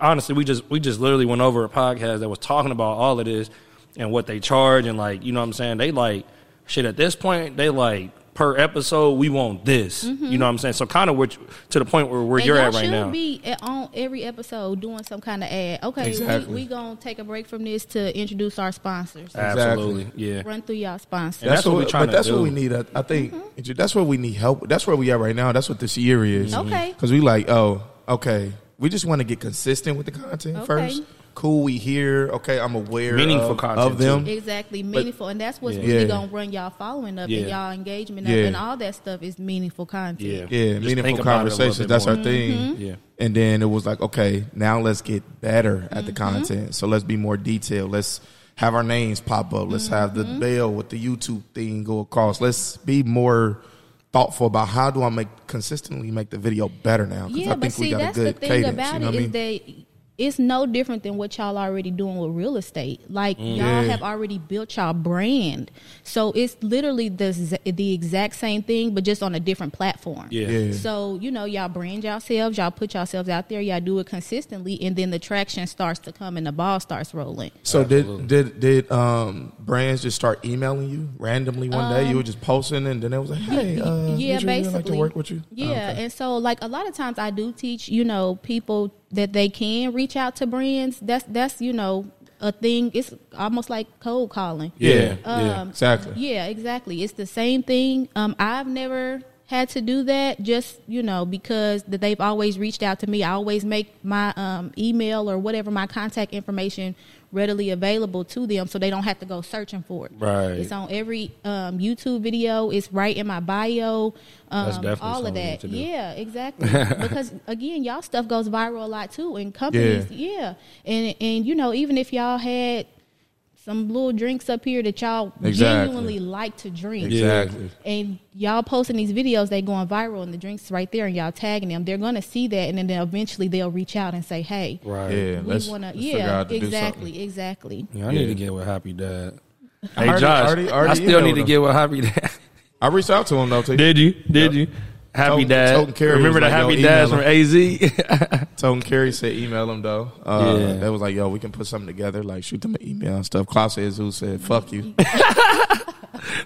honestly we just we just literally went over a podcast that was talking about all of this and what they charge and like you know what I'm saying? They like shit at this point they like per episode we want this mm-hmm. you know what I'm saying so kind of which to the point where where And you're at right should now be at, on every episode doing some kind of ad. Okay, Exactly. we, we gonna take a break from this to introduce our sponsors. absolutely yeah Run through y'all sponsors. And that's what we trying to but to that's do. what we need. I, I think mm-hmm. that's where we need help. That's where we are right now. That's what this year is. Mm-hmm. Okay. Because we like, oh, okay. We just want to get consistent with the content Okay. first. Cool, we here. Okay, I'm aware Meaningful of, content, of them. Exactly, meaningful, and that's what's Yeah. really Yeah. gonna run y'all following up Yeah. and y'all engagement Yeah. up, and all that stuff is meaningful content. yeah Yeah, Just meaningful about it a little conversations. That's our thing. Mm-hmm. yeah And then it was like, okay, now let's get better at the Mm-hmm. content. So let's be more detailed. Let's have our names pop up. Let's have the Mm-hmm. bell with the YouTube thing go across. Let's be more thoughtful about how do I make consistently make the video better now? Because Yeah, I think but see, we got a that's the good thing cadence. about you know it what I is mean? that it's no different than what y'all already doing with real estate. Like y'all have already built y'all brand, so it's literally the the exact same thing, but just on a different platform. yeah Yeah. So you know, y'all brand yourselves, y'all put yourselves out there, y'all do it consistently, and then the traction starts to come and the ball starts rolling. So did did did um brands just start emailing you randomly one day? You were just posting and then it was like, hey, uh, Um, yeah, Mitchell, basically. like to work with you. Yeah, Oh, okay. and so like a lot of times I do teach, you know, people that they can reach out to brands. That's that's you know a thing. It's almost like cold calling. yeah, Um, yeah, exactly. Yeah, exactly. It's the same thing. Um, I've never had to do that just you know because that they've always reached out to me. I always make my um, email or whatever my contact information readily available to them, so they don't have to go searching for it. Right. It's on every um, YouTube video. It's right in my bio. Um, That's definitely all of that. need to do. Yeah, exactly. because again, y'all stuff goes viral a lot too, and companies. Yeah, and and you know even if y'all had some little drinks up here that y'all Exactly. genuinely like to drink. Exactly. And y'all posting these videos, they going viral, and the drinks right there, and y'all tagging them. They're gonna see that, and then eventually they'll reach out and say, "Hey, right Yeah, we let's, want to." let's Yeah, to exactly, exactly. Yeah, I need Yeah. to get with Happy Dad. I Hey already- Josh, already- already I still need to him. get with Happy Dad. I reached out to him though. Too. Did you? Did Yep. you? Happy Token- Dad. Token Carrier Remember the like, Happy Dads from AZ? Told him Kerry said email him though. Uh, Yeah. They was like, yo, we can put something together. Like shoot them an email and stuff. Klaus says who said fuck you.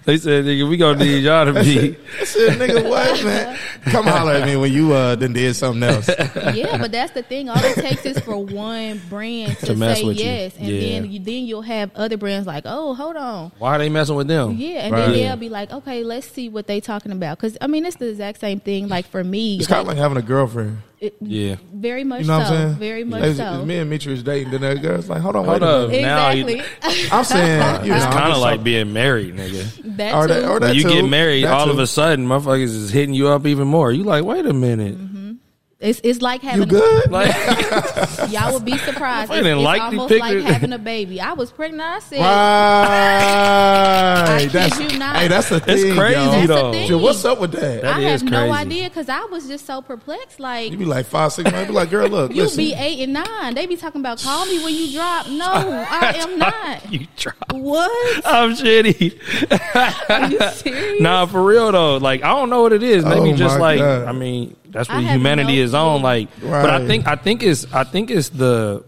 They said, "Nigga, we gonna need y'all to be." I said, nigga, what man? Come holler at me when you uh done did something else. yeah, but that's the thing. All it takes is for one brand to, To mess say with you. yes, and Yeah. then you, then you'll have other brands like, oh, hold on, Why are they messing with them? yeah, and Right. then they'll be like, okay, let's see what they talking about. Because I mean, it's the exact same thing. Like for me, It's kind of like having a girlfriend. it- Yeah. very much You know what so, I'm saying? very much It's- so. it's Me and Mitri was dating. Then that girl's like, hold on, Hold wait up. minute. Now you- I'm saying, you know, It's kind of like so- being married, nigga. that Or that- or that- When you too. get married, That all of a sudden, motherfuckers is hitting you up even more. You like, wait a minute, it's it's like You having good? like, y'all would be surprised. I It's, didn't it's like the almost like having a baby. I was pregnant. I said, Right. kid that's, you not. Hey, that's the It's thing, crazy, yo. That's the though. thing. Shit, what's up with that? That I is have no idea because I was just so perplexed. Like you be like five, six months. Be like, girl, look, You listen. be eight and nine. They be talking about call me when you drop. No, I am not. you drop What? I'm shitty. Are you serious? Nah, for real though. Like I don't know what it is. Maybe Oh, just like God. I mean, that's I what humanity no is on. clue. Like, but I think I think it's I think it's the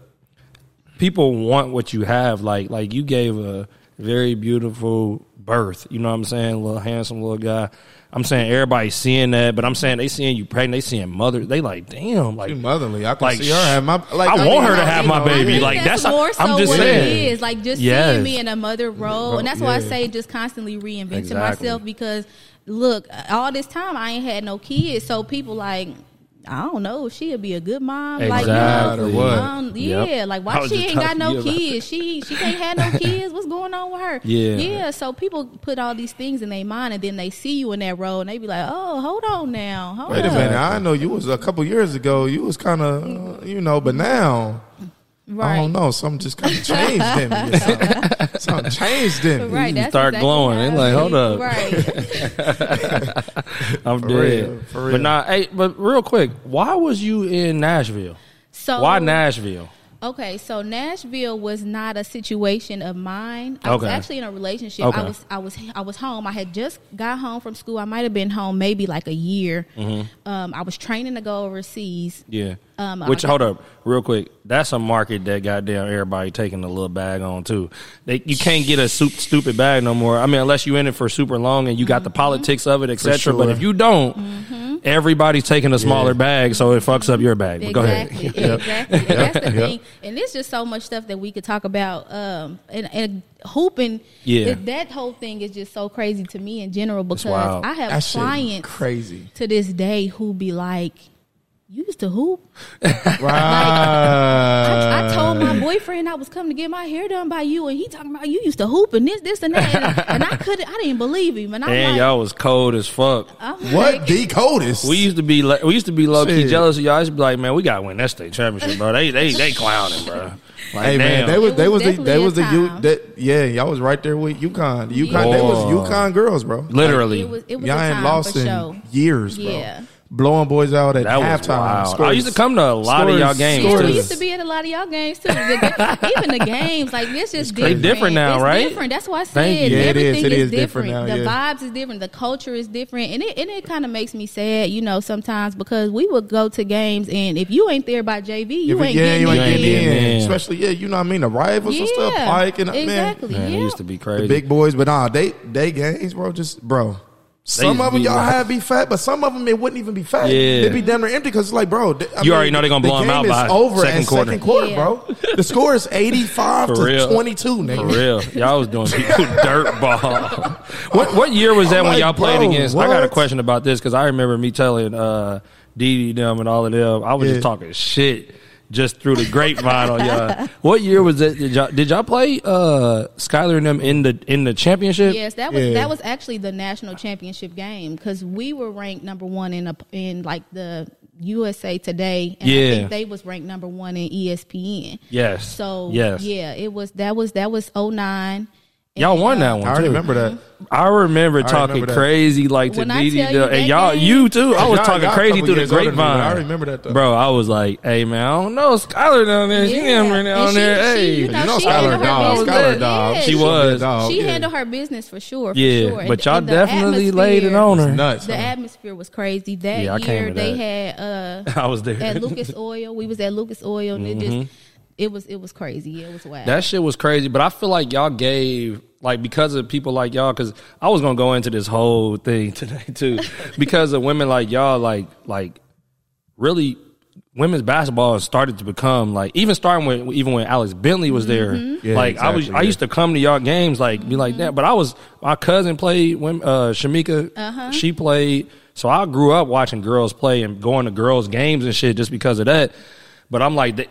people want what you have. Like like you gave a very beautiful birth. You know what I'm saying? Little handsome little guy. I'm saying everybody's seeing that, but I'm saying they seeing you pregnant. They seeing mother. They like damn. Like She motherly. I can Like, see her have my. Like, I want mean, her to have my baby. I think Like, that's, that's- more so I'm just what saying. it is. Like just Yes. seeing me in a mother role, and that's why I say just constantly reinventing Exactly. myself because look, all this time I ain't had no kids, so people like. I don't know. She'll be a good mom. Like, Exactly. you know, What? um, Yep. yeah. Like, why she ain't got no kids? She she can't have no kids. What's going on with her? Yeah. yeah. So people put all these things in their mind, and then they see you in that role, and they be like, "Oh, hold on now, hold Wait a minute. I know you was a couple years ago. You was kind of, you know, but now right? I don't know. Something just kind of changed in me. or Something, something changed in me. Right, You start exactly glowing. how They I like, hold up. Right. I'm For dead. real, for real. But nah, hey, but real quick, why was you in Nashville? So Why Nashville? Okay, so Nashville was not a situation of mine. I was actually in a relationship. Okay. I was I was I was home. I had just got home from school. I might have been home maybe like a year. Um, I was training to go overseas. Yeah. Um, Which hold up, real quick. That's a market that goddamn everybody taking a little bag on too. They, you can't get a soup, stupid bag no more. I mean, unless you in it for super long and you got the Mm-hmm. politics of it, etc. But if you don't, everybody's taking a smaller Yeah. bag, so it fucks up your bag. But go ahead. exactly. And that's the thing. And there's just so much stuff that we could talk about. Um, and, and hooping, Yeah. it- that whole thing is just so crazy to me in general because. I have That clients crazy. to this day who be like, "You used to hoop." Right. I, I told my boyfriend I was coming to get my hair done by you, and he talking about you used to hoop and this, this, and that, and, and I couldn't, I didn't believe him, and I'm And like, y'all was cold as fuck. I'm what like, the coldest? We used to be like, we used to be low key Shit. jealous of y'all. I used to be like, man, we got to win that state championship, bro. They they they clowning, bro. Like, Hey man, damn. they was It they was was the they was the U that yeah y'all was right there with UConn. The UConn they was Boy. UConn girls, bro. literally. it was, it was y'all ain't time lost for in sure. years, bro. Yeah. Blowing boys out at That halftime. I used to come to a lot of y'all games, scores- too. we used to be at a lot of y'all games too. The- even the games, like this is different. different now, It's right? Different. That's why I said. Yeah, everything It is, is different now, The yeah. vibes is different. The culture is different, and it and it kind of makes me sad, you know, sometimes because we would go to games, and if you ain't there by JV, you If ain't yeah, getting you ain't in. getting getting in. in. Especially yeah, you know what I mean. The rivals and stuff, Yeah, Pike and man, exactly. Man, yeah. it used to be crazy. the crazy. big boys. But nah, they they games, bro. Just bro. Some of them y'all like- had be fat, but some of them it wouldn't even be fat. Yeah. They'd be damn near empty because it's like, bro. th- I You already know they're gonna the blow 'em game out is by over second quarter. second quarter, Yeah. bro. The score is eighty five to real. twenty two, For nigga. real, y'all was doing people dirt ball. What what year was that I'm when like, y'all played bro, against? I got a question about this because I remember me telling uh, Dee Dee them and all of them. I was Yeah. just talking shit just through the grapevine on y'all. What year was it? Did y'all, did y'all play uh, Skylar and them in the in the championship? Yes, that was Yeah. that was actually the national championship game because we were ranked number one in a, in like the USA Today, and I Yeah. think they was ranked number one in ESPN. Yes. So yes. yeah, it was that was that was 09. Y'all won that one. I too. remember that. I remember talking remember crazy like to When Didi, and y'all, game- you too. I was Y'all- talking y'all crazy through the years me, grapevine. I remember that, though. bro. I was like, "Hey man, I don't know Skylar down there. She Yeah. damn right down And she- there. she, hey, you know, You know she Skylar handled her dog. business. Skylar dog. Yeah, She a was. dog, She handled her business for sure. For yeah, sure. but y'all definitely laid it on her. Nuts. The atmosphere was crazy. That Yeah, year they had uh I was there. at Lucas Oil. We was at Lucas Oil, and it just it was it was crazy. It was wild. Mm-hmm. That shit was crazy, but I feel like y'all gave like because of people like y'all. Because I was gonna go into this whole thing today too, because of women like y'all. Like like really, women's basketball started to become like even starting with even when Alex Bentley was there. Yeah, like I was, exactly, I used to come to y'all games like be like that. But I was my cousin played when uh, Shamika. She played, so I grew up watching girls play and going to girls games and shit just because of that. But I'm like, the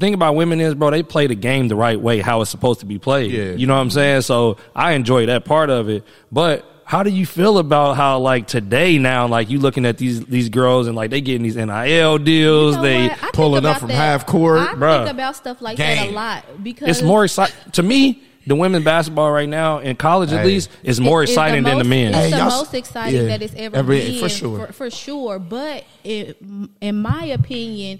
thing about women is, bro, they play the game the right way, how it's supposed to be played. Yeah. You know what I'm saying? So I enjoy that part of it. But how do you feel about how like today now, like you looking at these these girls and like they getting these NIL deals, You know they what? I think pulling up from that- half court. Bro? I Bruh. think about stuff like that a lot because it's more exciting to me. The women's basketball right now in college, at Hey. least, is more It- it's exciting than the men. It's Hey, the most exciting yeah. that it's ever Every- been for sure. for, for sure. But it, in my opinion,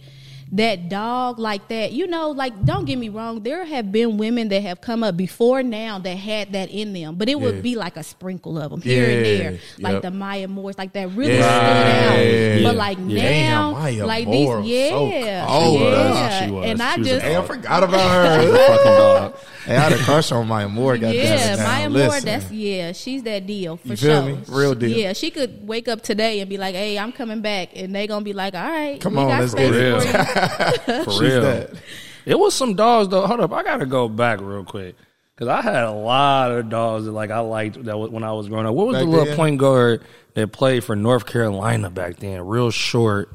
that dog like that, you know, like don't get me wrong, there have been women that have come up before now that had that in them, but it would Yeah. be like a sprinkle of them here and there, like Yep. the Maya Moores, like that really Yeah. stood out. Yeah. But like Yeah. now, Damn, Maya like Moore was these, so yeah, cold. yeah, She was. and I She was a just. Hey, I forgot about Fucking her. dog. hey, I had a crush on Maya Moore. Goddamn Yeah, it now. Maya Listen. Moore. That's yeah, she's that deal for You feel sure. me? Real deal. Yeah, she could wake up today and be like, "Hey, I'm coming back," and they gonna be like, "All right, Come we on, got let's space get it. for you." She's real. that. It was some dogs though. Hold up, I gotta go back real quick because I had a lot of dogs that like I liked that was, when I was growing up. What was Back the little then? point guard that played for North Carolina back then? Real short.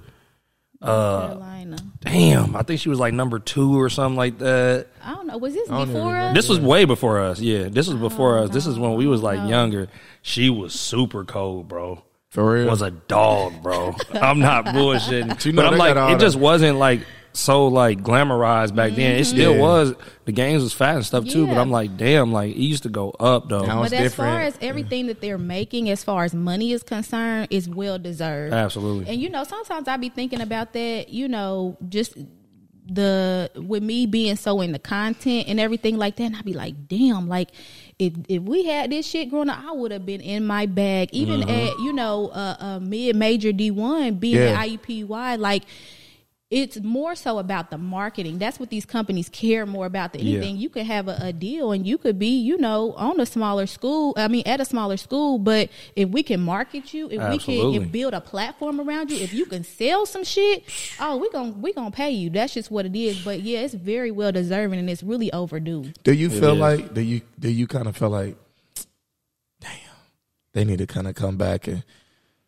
Uh, Carolina. Damn, I think she was like number two or something like that. I don't know. Was this before us? This was way before us. Yeah, this was before us. This is when we was like no. younger. She was super cold, bro. For real. Was a dog, bro. I'm not bullshitting. You know but I'm like, got all it just wasn't like so like glamorized back then. It still Yeah. was. The games was fat and stuff too. But Yeah. I'm like, damn, like it used to go up though. Now But it's as far different. as everything that they're making, as far as money is concerned, is well deserved. Absolutely. And you know, sometimes I be thinking about that. You know, just the with me being so in the content and everything like that, and I be like, damn, like if if we had this shit growing up, I would have been in my bag. Even at you know uh, uh, mid major D one, being Yeah. at IUPUI, like. It's more so about the marketing. That's what these companies care more about than Yeah. anything. You could have a, a deal and you could be, you know, on a smaller school. I mean, at a smaller school. But if we can market you, if we can if build a platform around you, if you can sell some shit, oh, we gonna we gonna pay you. That's just what it is. But yeah, it's very well deserving and it's really overdue. Do you feel is. like do you do you kind of feel like, damn, they need to kind of come back and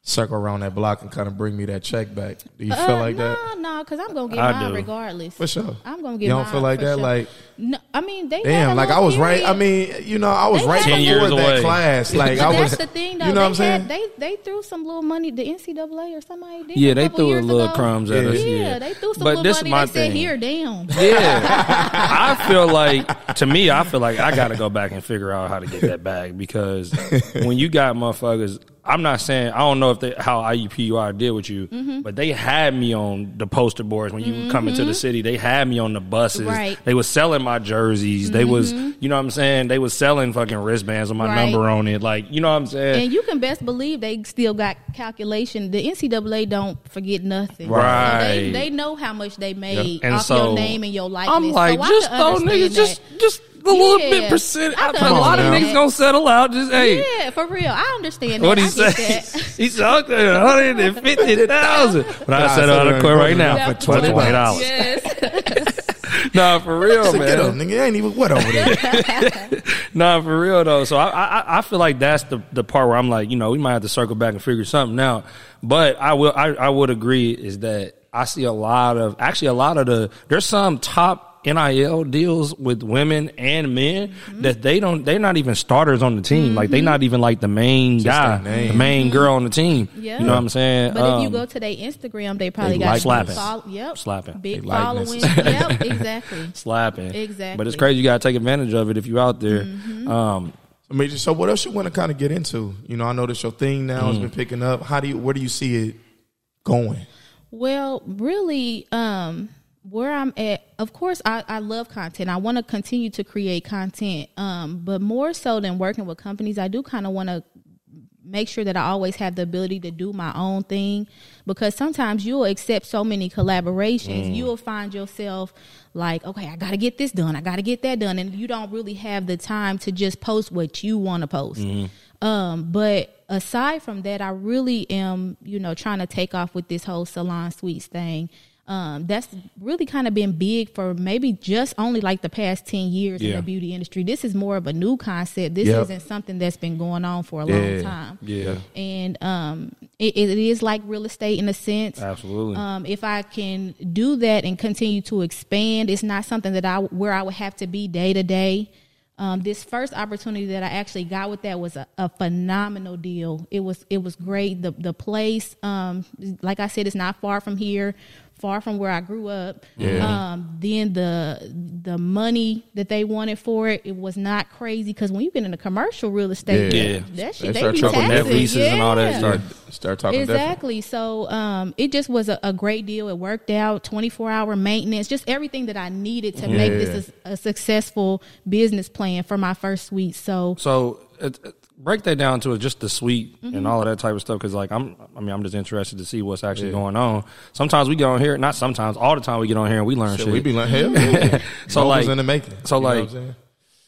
circle around that block and kind of bring me that check back? Do you feel Uh, like that? No, nah, because I'm gonna get I mine do. regardless. For sure. I'm gonna get. Mine. You don't mine feel like that? sure. Like, no, I mean, they damn, like I little was right. I mean, you know, I was They right had a before little- that away. class. Like But I was, that's the thing, though. you know what I'm saying? had- They they threw some little money. The NCAA or somebody did. yeah, a they couple threw a little ago. crumbs at Yeah. us. Yeah, Yeah, they threw some But little this money. is my they said, thing. "Here, damn." Yeah, I feel like to me, I feel like I got to go back and figure out how to get that back because when you got motherfuckers, I'm not saying I don't know if they how IUPUI did with you, Mm-hmm. but they had me on the poster boards when you would come into the city. They had me on the buses. Right. They was selling my jerseys. They was, you know what I'm saying. They was selling fucking wristbands with my Right. number on it. Like, you know what I'm saying. And you can best believe they still got calculation. The NCAA don't forget nothing. Right. So they, they know how much they made And off so your name and your likeness. I'm like, so just can throw understand niggas, just just a little Yeah. bit percent. I I, a lot of niggas that. gonna settle out. Just hey. Yeah, for real. I understand. What he I say? get that. He said, one hundred and fifty thousand. But I Nah, settle out of court right now for twenty dollars. Yes. Nah, for real, Say, Get up, man. nigga. Ain't even wet over there. Nah, for real though. So I, I, I feel like that's the the part where I'm like, you know, we might have to circle back and figure something out. But I will, I, I would agree is that I see a lot of actually a lot of the there's some top NIL deals with women and men Mm-hmm. that they don't they're not even starters on the team. Like they're not even like the main guy, their name. the main girl on the team. Yeah. You know what I'm saying? But if you Um, go to their Instagram, they probably they got like slapping. Follow, yep, Slapping. big They following. yep, exactly. slapping. Exactly. But it's crazy. You got to take advantage of it if you're out there. Mm-hmm. Um, So, Major, so what else you want to kind of get into? You know, I know that your thing now has been picking up. How do you, where do you see it going? Well, really, um, where I'm at, of course, I, I love content. I want to continue to create content. Um, but more so than working with companies, I do kind of want to make sure that I always have the ability to do my own thing because sometimes you'll accept so many collaborations. You'll find yourself like, okay, I got to get this done. I got to get that done. And you don't really have the time to just post what you want to post. Um, but aside from that, I really am, you know, trying to take off with this whole salon suites thing. Um, that's really kind of been big for maybe just only like the past 10 years in the beauty industry. This is more of a new concept. This Yep. isn't something that's been going on for a Yeah. long time. Yeah. And um, it, it is like real estate in a sense. Absolutely. Um, if I can do that and continue to expand, it's not something that I where I would have to be day to day. Um, this first opportunity that I actually got with that was a, a phenomenal deal. It was it was great. The the place, um, like I said, it's not far from here, far from where I grew up. Um, then the the money that they wanted for it, it was not crazy because when you get into commercial real estate, Yeah. that shit They they, start be talking net leases and all that Yeah. Start, start talking different. Exactly. So um, it just was a, a great deal. It worked out. Twenty four hour maintenance, just everything that I needed to make this a, a successful business plan for my first suite. So So it, it- break that down to just the suite Mm-hmm. and all of that type of stuff. Because like I'm, I mean, I'm just interested to see what's actually going on. Sometimes we get on here, not sometimes, all the time we get on here and we learn Shit, shit. we be like, hell yeah. So, What like- was in the making. so, You know what like-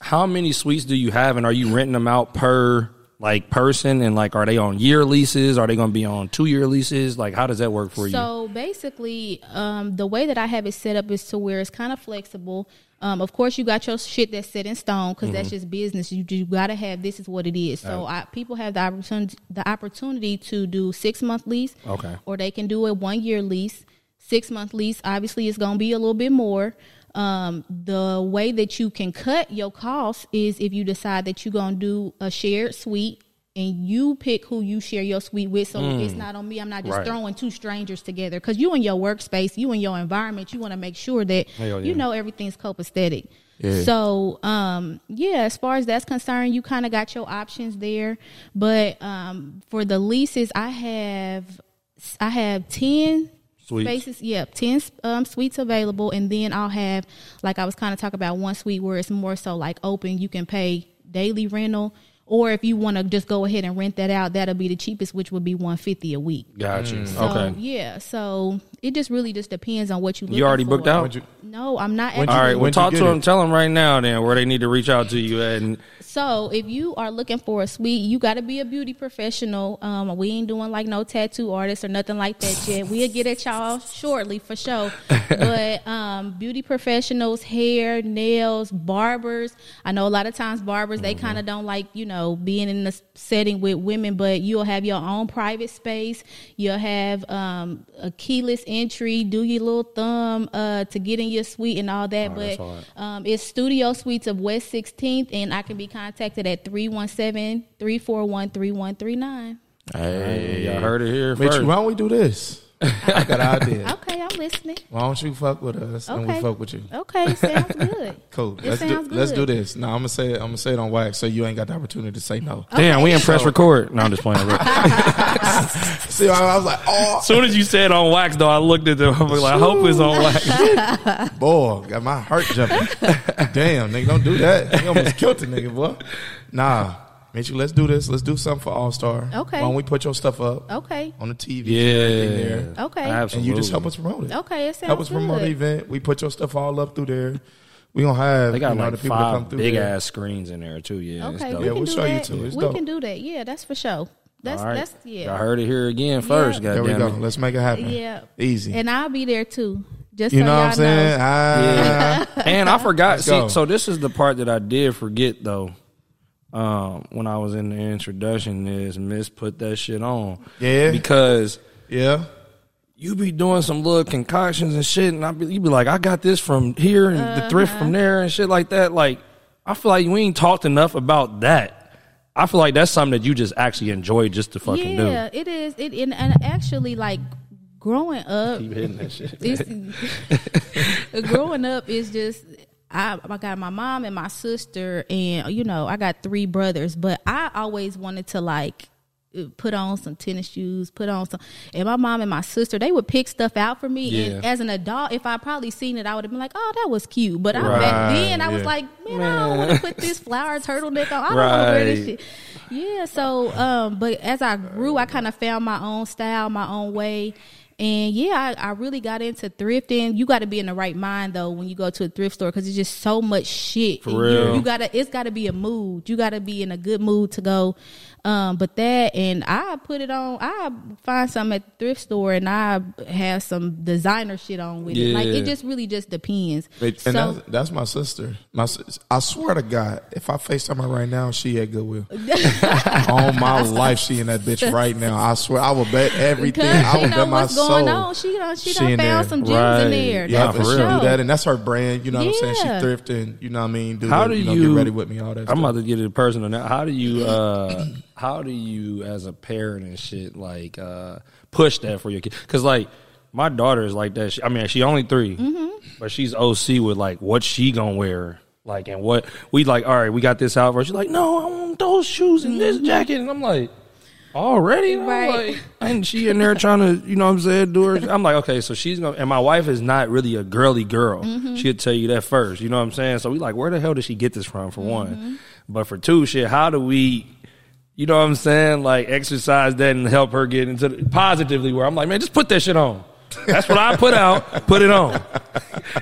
How many suites do you have, and are you renting them out per like person? And like, are they on year leases? Are they going to be on two year leases? Like, how does that work for you? So basically, um, the way that I have it set up is to where it's kind of flexible. Um, of course, you got your shit that's set in stone because that's Mm-hmm. just business. You you got to have this is what it is. So I, people have the opportunity the opportunity to do six month lease, Okay. or they can do a one year lease. Six month lease, obviously, is going to be a little bit more. Um, the way that you can cut your costs is if you decide that you're going to do a shared suite and you pick who you share your suite with. So it's not on me. I'm not just Mm. Right. throwing two strangers together because you in your workspace, you in your environment, you want to make sure that yeah. you know everything's copacetic. Yeah. So, um, yeah, as far as that's concerned, you kind of got your options there. But um, for the leases, I have I have ten Suites. spaces. Yep, ten um, suites available, and then I'll have like I was kind of talking about one suite where it's more so like open. You can pay daily rental. Or if you want to just go ahead and rent that out, that'll be the cheapest, which would be one fifty a week. Got you. So, okay. Yeah. So it just really just depends on what you. Looking for. You already looking booked out? You- No, I'm not. When'd Actually, All right. Well, When'd talk to them. it? Tell them right now, then, where they need to reach out to you at. And So if you are looking for a suite, you got to be a beauty professional. Um, we ain't doing like no tattoo artists or nothing like that yet. We'll get at y'all shortly for sure. but um, beauty professionals, hair, nails, barbers. I know a lot of times barbers they kind of don't like you know being in the setting with women, but you'll have your own private space. You'll have um, a keyless entry. Do your little thumb uh, to get in your suite and all that. Oh, but hard. um, it's Studio Suites of West 16th, and I can be contacted at 317 341 3139. Hey, y'all heard it here Meech, first. why don't we do this? I got an idea. Okay, I'm listening. Why don't you fuck with us and we fuck with you? Okay, sounds good. Cool. It let's do sounds let's do this. No, I'm gonna say it. I'm gonna say it on wax, so you ain't got the opportunity to say no. Damn, we in press record. No, I'm just playing. Look. See, I, I was like, oh, As soon as you said on wax, though, I looked at them. I was like, I hope it's on wax. boy, got my heart jumping. Damn, nigga, don't do that. You almost killed the nigga, boy. Nah, Meech, let's do this. Let's do something for All Star. Okay. Why don't we put your stuff up Okay. on the TV? Yeah. there, Okay. Absolutely. and you just help us promote it. Okay, it sounds help us promote the event. We put your stuff all up through there. We gonna have They got you know, like the people that come five through big there. ass screens in there too. Yeah. Okay, dope. we Yeah, we'll do show you too. It's we dope. can do that. Yeah, that's for sure. That's All right. that's yeah. Y'all heard it here again first. Yeah. There we go. it. Let's make it happen. Yeah. Easy. And I'll be there too. Just you so know what y'all I'm saying? know. Ah, And I forgot. See, so this is the part that I did forget though. Um, when I was in the introduction, is Miss put that shit on. Yeah. Because yeah. you be doing some little concoctions and shit, and I be you be like, I got this from here and the thrift Uh-huh. from there and shit like that. Like, I feel like we ain't talked enough about that. I feel like that's something that you just actually enjoy just to fucking do. yeah, it is. It and, and actually like growing up. Keep hitting that shit. growing up is just I, I got my mom and my sister, and you know, I got three brothers. But I always wanted to like put on some tennis shoes, put on some. And my mom and my sister, they would pick stuff out for me. Yeah. And as an adult, if I probably seen it, I would have been like, "Oh, that was cute." But I, back then, I was yeah. like, "Man, I don't want to put this flower turtleneck on. I don't want to wear this shit." Yeah. So, um, but as I grew, I kind of found my own style, my own way. And yeah, I, I really got into thrifting. You got to be in the right mind though when you go to a thrift store because it's just so much shit. For real. You, you gotta, it's got to be a mood. You got to be in a good mood to go. Um, but that, and I put it on. I find something at the thrift store, and I have some designer shit on with it. Like it just really just depends. And so that's, that's my sister. My, I swear to God, if I FaceTime her right now, she at Goodwill. All my life, she in that bitch right now. I swear, I will bet everything. I she will bet my what's going soul. on. She done, she, She done found there. some gems Right. in there. Yeah, That's for for sure. sure. Do that, and that's her brand. You know what I'm saying? She thrifting. You know what I mean? Do How do you, know, you- get ready with me? All that. I'm stuff. about to get it personal now. How do you, uh, how do you, as a parent and shit, like uh, push that for your kid? Because like my daughter is like that. She, I mean, she only 3 Mm-hmm. but she's OC with like what she gonna wear, like and what we like. All right, we got this out for. her. She's like, no, I want those shoes and this jacket, and I'm like. Already, Mm-hmm. Right. like, and she in there trying to, you know what I'm saying, do her. I'm like, okay, so she's gonna, and my wife is not really a girly girl. Mm-hmm. She'll tell you that first, you know what I'm saying? So we like, where the hell did she get this from, for Mm-hmm. one? But for two, shit, how do we, you know what I'm saying, like exercise that and help her get into the, positively where I'm like, man, just put that shit on. That's what I put out, put it on.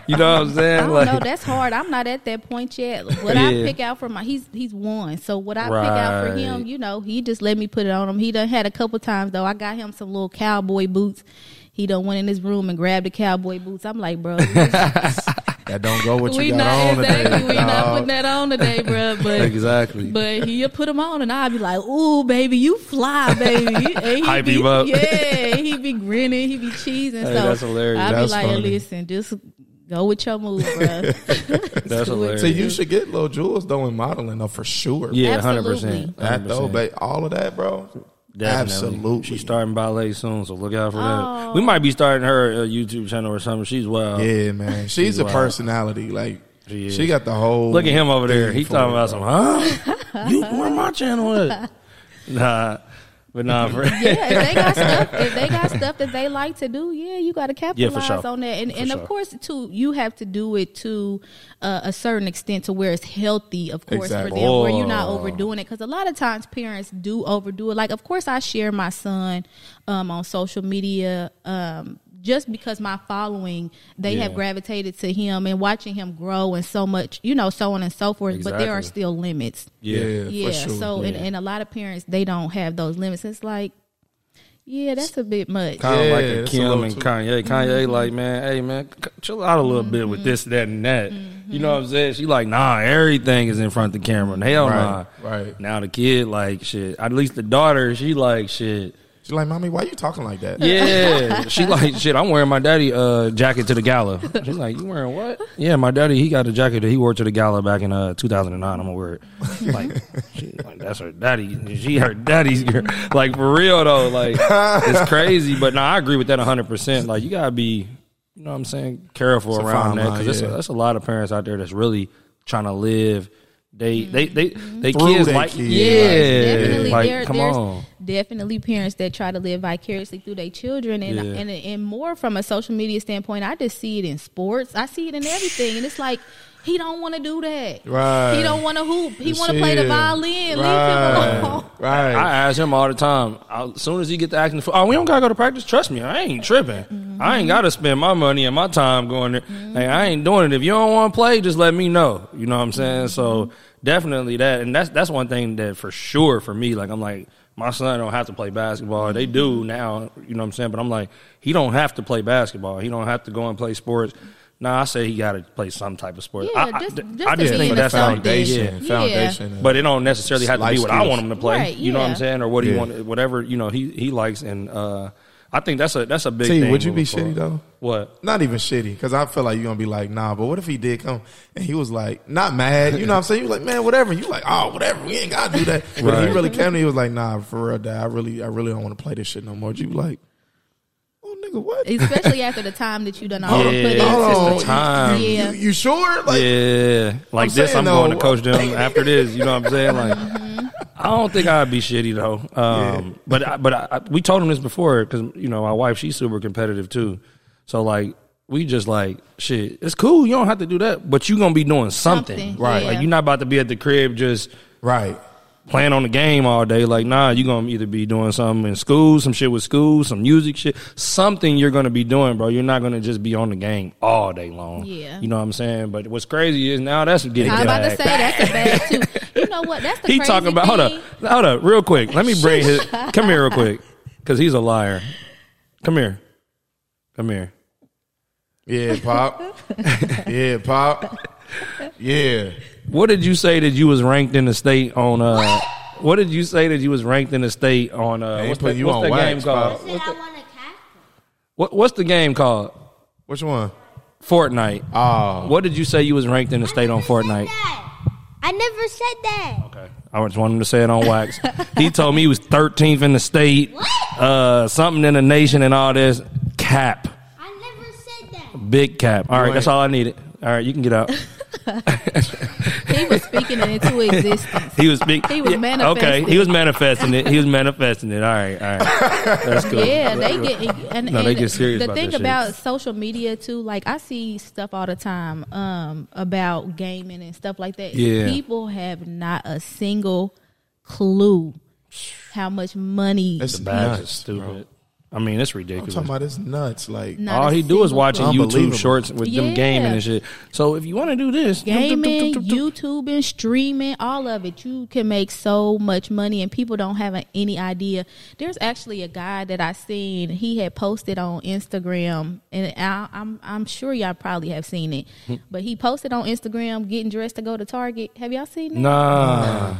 You know what I'm saying? I don't like, know. That's hard. I'm not at that point yet. What I pick out for my he's he's one. So what I pick out for him, you know, he just let me put it on him. He done had a couple times though. I got him some little cowboy boots. He done went in his room and grabbed the cowboy boots. I'm like, bro, that don't go what you we got not on exactly. today. We not dog. putting that on today, bro. But exactly. but he'll put them on, and I'll be like, "Ooh, baby, you fly, baby." And he Hype be, him up. Yeah, he be grinning, he be cheesing. Hey, so that's hilarious. I'll That's be like, funny. "Listen, just go with your move, bro." That's hilarious. So you should get little jewels though in modeling though for sure. yeah, hundred Absolutely. percent. that though, but all of that, bro. Definitely. Absolutely. She's starting ballet soon, so look out for Oh. that. We oh. might be starting her a YouTube channel or something. She's wild. Yeah, man. She's a wild. personality. Like She she got the whole. Look at him over there. He's talking about some, huh? you where my channel at? Nah, but nah, for yeah, if they got stuff, if they got stuff that they like to do, yeah, you got to Yeah, capitalize sure. on that. And For and sure. of course, too, you have to do it to uh, a certain extent to where it's healthy, of course, Exactly. for them, where you're not Oh. overdoing it. Because a lot of times parents do overdo it. Like, of course, I share my son um, on social media. Um, just because my following, they have gravitated to him and watching him grow and so much, you know, so on and so forth. But there are still limits. Yeah, yeah. Yeah. sure. So and, Yeah. and a lot of parents they don't have those limits. It's like, yeah, that's a bit much. Kind of Yeah, like a it's a Kim little and too- Kanye. Kanye, mm-hmm. like, man, hey, man, chill out a little bit with mm-hmm. this, that, and that. You know mm-hmm. what I'm saying? She like, nah, everything is in front of the camera. Hell nah. Right, right. Now the kid, like, shit. At least the daughter, she like, shit. She's like, mommy, why you talking like that? Yeah, she like shit. I'm wearing my daddy uh jacket to the gala. She's like, you wearing what? Yeah, my daddy he got a jacket that he wore to the gala back in uh 2009. I'm gonna wear it. Like, she, like that's her daddy. She her daddy's girl. Like for real though. Like it's crazy. But no, I agree with that 100. percent Like you gotta be, you know what I'm saying, careful It's around that because yeah. that's a lot of parents out there that's really trying to live. They they they they Through kids like kids. yeah. definitely like there, come on. Definitely parents that try to live vicariously through their children and, Yeah. and and more from a social media standpoint i just see it in sports i see it in everything and it's like he don't want to do that Right. he don't want to hoop he want to play the violin Right. leave him alone Right. I ask him all the time. I, as soon as he get to acting, oh, we don't gotta go to practice. Trust me, I ain't tripping. I ain't gotta spend my money and my time going there. Hey, I ain't doing it. If you don't want to play, just let me know. You know what I'm saying? So definitely that, and that's that's one thing that for sure for me. Like I'm like, my son don't have to play basketball. They do now. You know what I'm saying? But I'm like, he don't have to play basketball. He don't have to go and play sports. Nah, I say he got to play some type of sport. Yeah, I, I- just- I just just to think that's a foundation. Yeah. Foundation. but it don't necessarily have to be Life what I want him to play. Right, You know what I'm saying, or what he Yeah. want, whatever you know he he likes, and uh, I think that's a that's a big T, thing. would you be moving shitty though? What? Not even shitty, because I feel like you're gonna be like, nah. But what if he did come and he was like, not mad? You know what I'm saying? You was like, man, whatever. You like, oh, whatever. We ain't gotta do that. But if Right. he really came to you, he was like, nah, for real, dad. I really, I really don't want to play this shit no more. You like, oh, nigga, what? especially after the time that you done all Yeah, put it's into the time. time. You, Yeah. you sure? Like, yeah, like I'm this, I'm though, going to coach them after this. You know what I'm saying? Like, Mm-hmm. I don't think I'd be shitty though. Um, But I, but I, I- we told him this before because you know my wife she's super competitive too. So like we just like shit. It's cool. You don't have to do that, but you gonna be doing something, Something, Right. yeah. Like you're not about to be at the crib just Right. playing on the game all day. Like, nah, you're gonna either be doing something in school, some shit with school, some music shit, something you're gonna be doing, bro. You're not gonna just be on the game all day long. Yeah. You know what I'm saying? But what's crazy is now that's getting I was about to say that's a bag too. You know what? That's the He crazy talking about hold thing. up, hold up, real quick. Let me bring his come here real quick, because he's a liar. Come here, come here. Yeah, pop. yeah, pop. Yeah. What did you say that you was ranked in the state on? uh What did you say that you was ranked in the state on? uh ain't What's, putting that, you what's on that wax, game called? Pop. Said I want a. What, what's the game called? Which one? Fortnite. Oh. What did you say you was ranked in the state on Fortnite? I never said that. Okay. I just wanted him to say it on wax. he told me he was 13th in the state, uh, something in the nation, and all this. Cap, I never said that. big cap. All right, ain't- that's all I needed. All right, you can get out. He was speaking it into existence. He was big. He was yeah, Okay, he was manifesting it. He was manifesting it. All right, all right. That's cool. Yeah, they get and, No, and they get serious The about thing that shit. about social media too, like I see stuff all the time um, about gaming and stuff like that. Yeah. people have not a single clue how much money. It's The bags nuts, stupid. Bro. I mean, it's ridiculous. I'm ridiculous. talking about it's nuts. Like, Not All he do is watching. YouTube shorts with them gaming and shit. So if you want to do this, gaming, YouTubing, streaming, all of it. You can make so much money, and people don't have any idea. There's actually a guy that I seen. He had posted on Instagram, and I, I'm I'm sure y'all probably have seen it. Hmm. But he posted on Instagram getting dressed to go to Target. Have y'all seen it? Nah.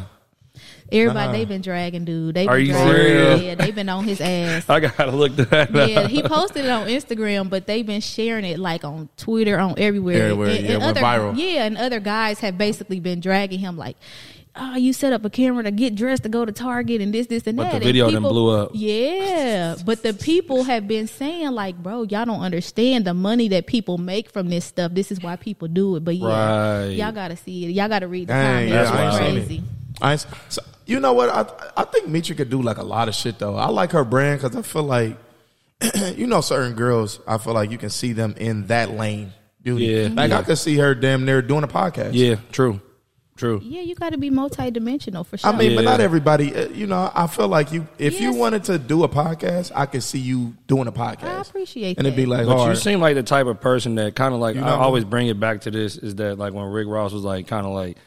Everybody they've been dragging, dude. They Are been you dragging, serious? Yeah, they've been on his ass. I gotta look that up. Yeah, he posted it on Instagram, but they've been sharing it like on Twitter, on everywhere. Everywhere, yeah, it went other, viral. Yeah, and other guys have basically been dragging him like, "Oh, you set up a camera to get dressed to go to Target and this, this, and But that." the And video done blew up. Yeah, but the people have been saying like, "Bro, y'all don't understand the money that people make from this stuff. This is why people do it." But yeah, Right. y'all got to see it. Y'all got to read the Dang, comments. yeah, it's I ain't seen it. crazy. I ain't- so, you know what? I I think Mitra could do like a lot of shit though. I like her brand because I feel like you know certain girls. I feel like you can see them in that lane. Beauty. Yeah. like Yeah. I could see her damn near doing a podcast. Yeah, true, true. Yeah, you got to be multidimensional for sure. I mean, but not everybody. uh, You know, I feel like you. If you wanted to do a podcast, I could see you doing a podcast. I appreciate that. and it'd be like But hard. you seem like the type of person that kind of like You I know? always bring it back to this is that like when Rick Ross was like kind of like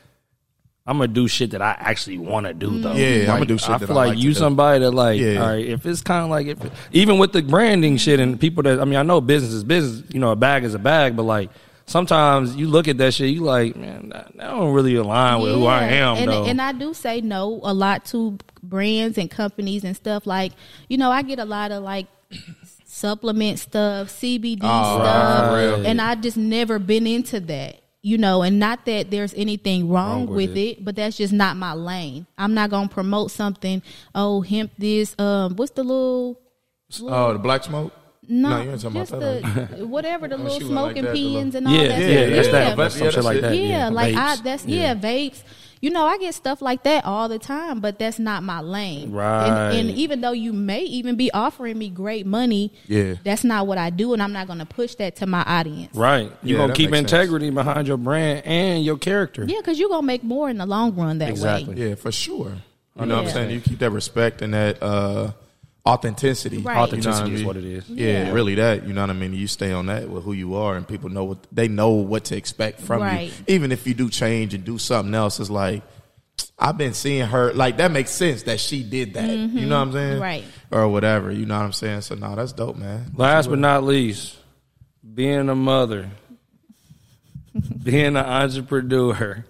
I'm gonna do shit that I actually want to do though. Yeah, I'ma do shit I that feel I like like you to do. somebody that like Yeah. all right if it's kind of like if even with the branding shit and people that I mean I know business is business you know a bag is a bag but like sometimes you look at that shit you like man that, that don't really align with who I am and, though. And I do say no a lot to brands and companies and stuff. Like, you know, I get a lot of like supplement stuff, CBD Oh, stuff, right, for and I just never been into that. You know, and not that there's anything wrong, Wrong with with it. it. but that's just not my lane. I'm not gonna promote something. Oh, hemp this. Um, what's the little? oh, the black smoke. No, no, you ain't talking just about that. the whatever the Oh, little she look like smoking that, the pens little- and all yeah, that. yeah, stuff. that's that, Yeah, that's some yeah, shit like that's that. it. Yeah, like I Vapes. that's yeah. vapes. You know, I get stuff like that all the time, but that's not my lane. Right. And, and even though you may even be offering me great money, Yeah. that's not what I do, and I'm not going to push that to my audience. Right, you Yeah, gonna keep makes sense. integrity behind your brand and your character. Yeah, because you're gonna make more in the long run that way. Exactly. way. Yeah, for sure. You know what I'm saying? You keep that respect and that uh, authenticity. Right. Authenticity You know is I what it is. Yeah, Yeah. really that. You know what I mean? You stay on that with who you are and people know what they know what to expect from Right. you. Even if you do change and do something else, it's like I've been seeing her like that makes sense that she did that. You know what I'm saying? Mm-hmm. Right. Or whatever. You know what I'm saying? So no, that's dope, man. Last but not least, being a mother, being an entrepreneur,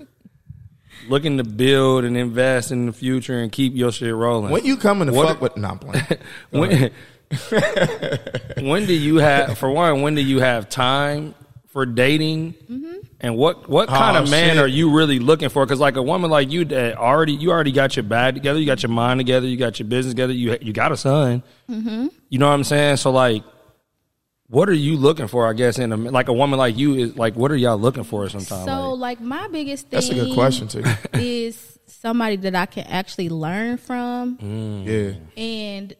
looking to build and invest in the future and keep your shit rolling. When you coming to What- fuck with no, I'm playing. when, when do you have for one when do you have time for dating? Mm-hmm. And what what oh, kind Oh, of man shit. are you really looking for? Because like a woman like you that already you already got your bag together you got your mind together you got your business together you you got a son. Mm-hmm. You know what i'm saying? So like what are you looking for? I guess in a like a woman like you is like what are y'all looking for sometimes? So like, like my biggest thing That's a good question too. is somebody that I can actually learn from. yeah. And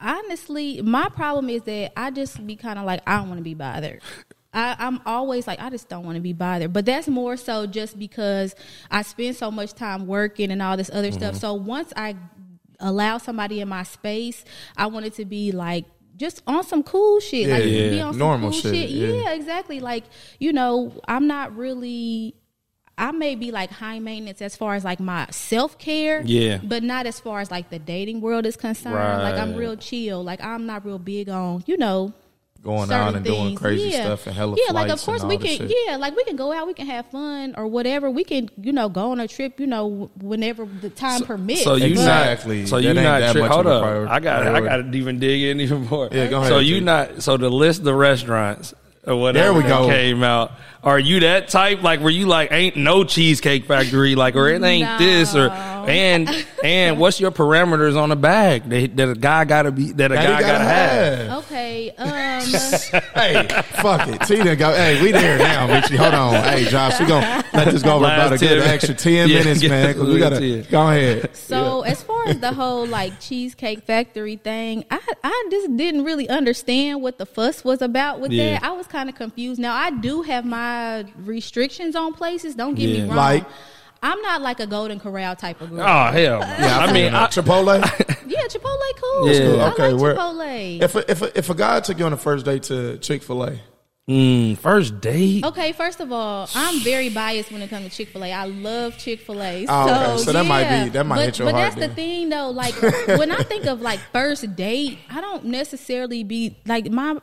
honestly, my problem is that I just be kind of like I don't want to be bothered. I, I'm always like I just don't want to be bothered, but that's more so just because I spend so much time working and all this other Mm-hmm. stuff. So once I allow somebody in my space, I want it to be like just on some cool shit, like Yeah, be yeah. on some Normal cool shit, shit. yeah. yeah, exactly. Like you know, I'm not really. I may be like high maintenance as far as like my self care, Yeah. but not as far as like the dating world is concerned. Like I'm real chill. Like I'm not real big on you know Going certain out and doing crazy yeah. stuff and hella yeah. Like of course we can yeah like we can go out, we can have fun or whatever. We can you know go on a trip you know whenever the time permits. so you Exactly. not so you ain't not that tri- much hold of up. priority- I got I got to even dig in even more. Yeah, go ahead, So you T. not so the list the restaurants or whatever There we that go. came out. Are you that type? Like, were you like, ain't no cheesecake factory, like, or it ain't this, or and and what's your parameters on a bag that, that a guy gotta be that a That guy gotta, have? okay, um, hey, fuck it. Tina go. Hey, we there now, Richie. Hold on. Hey, Josh, we gonna let this go over Last about a good 10 extra ten Yeah, minutes, get man. Because we gotta 10. go ahead. So as far as the whole like cheesecake factory thing, I I just didn't really understand what the fuss was about with Yeah. that. I was kind of confused. Now I do have my restrictions on places. Don't get Yeah. me wrong. Like? I'm not like a Golden Corral type of girl. Oh hell! Yeah, I mean, I, Chipotle. Yeah, Chipotle cool. Yeah. I Okay, like Chipotle. if a, if a, if a guy took you on a first date to Chick Fil A, mm, first date. Okay, first of all, I'm very biased when it comes to Chick Fil A. I love Chick Fil A. Oh, okay. so, So that might be- that might but, hit your But heart that's the thing, though. Like when I think of like first date, I don't necessarily be like my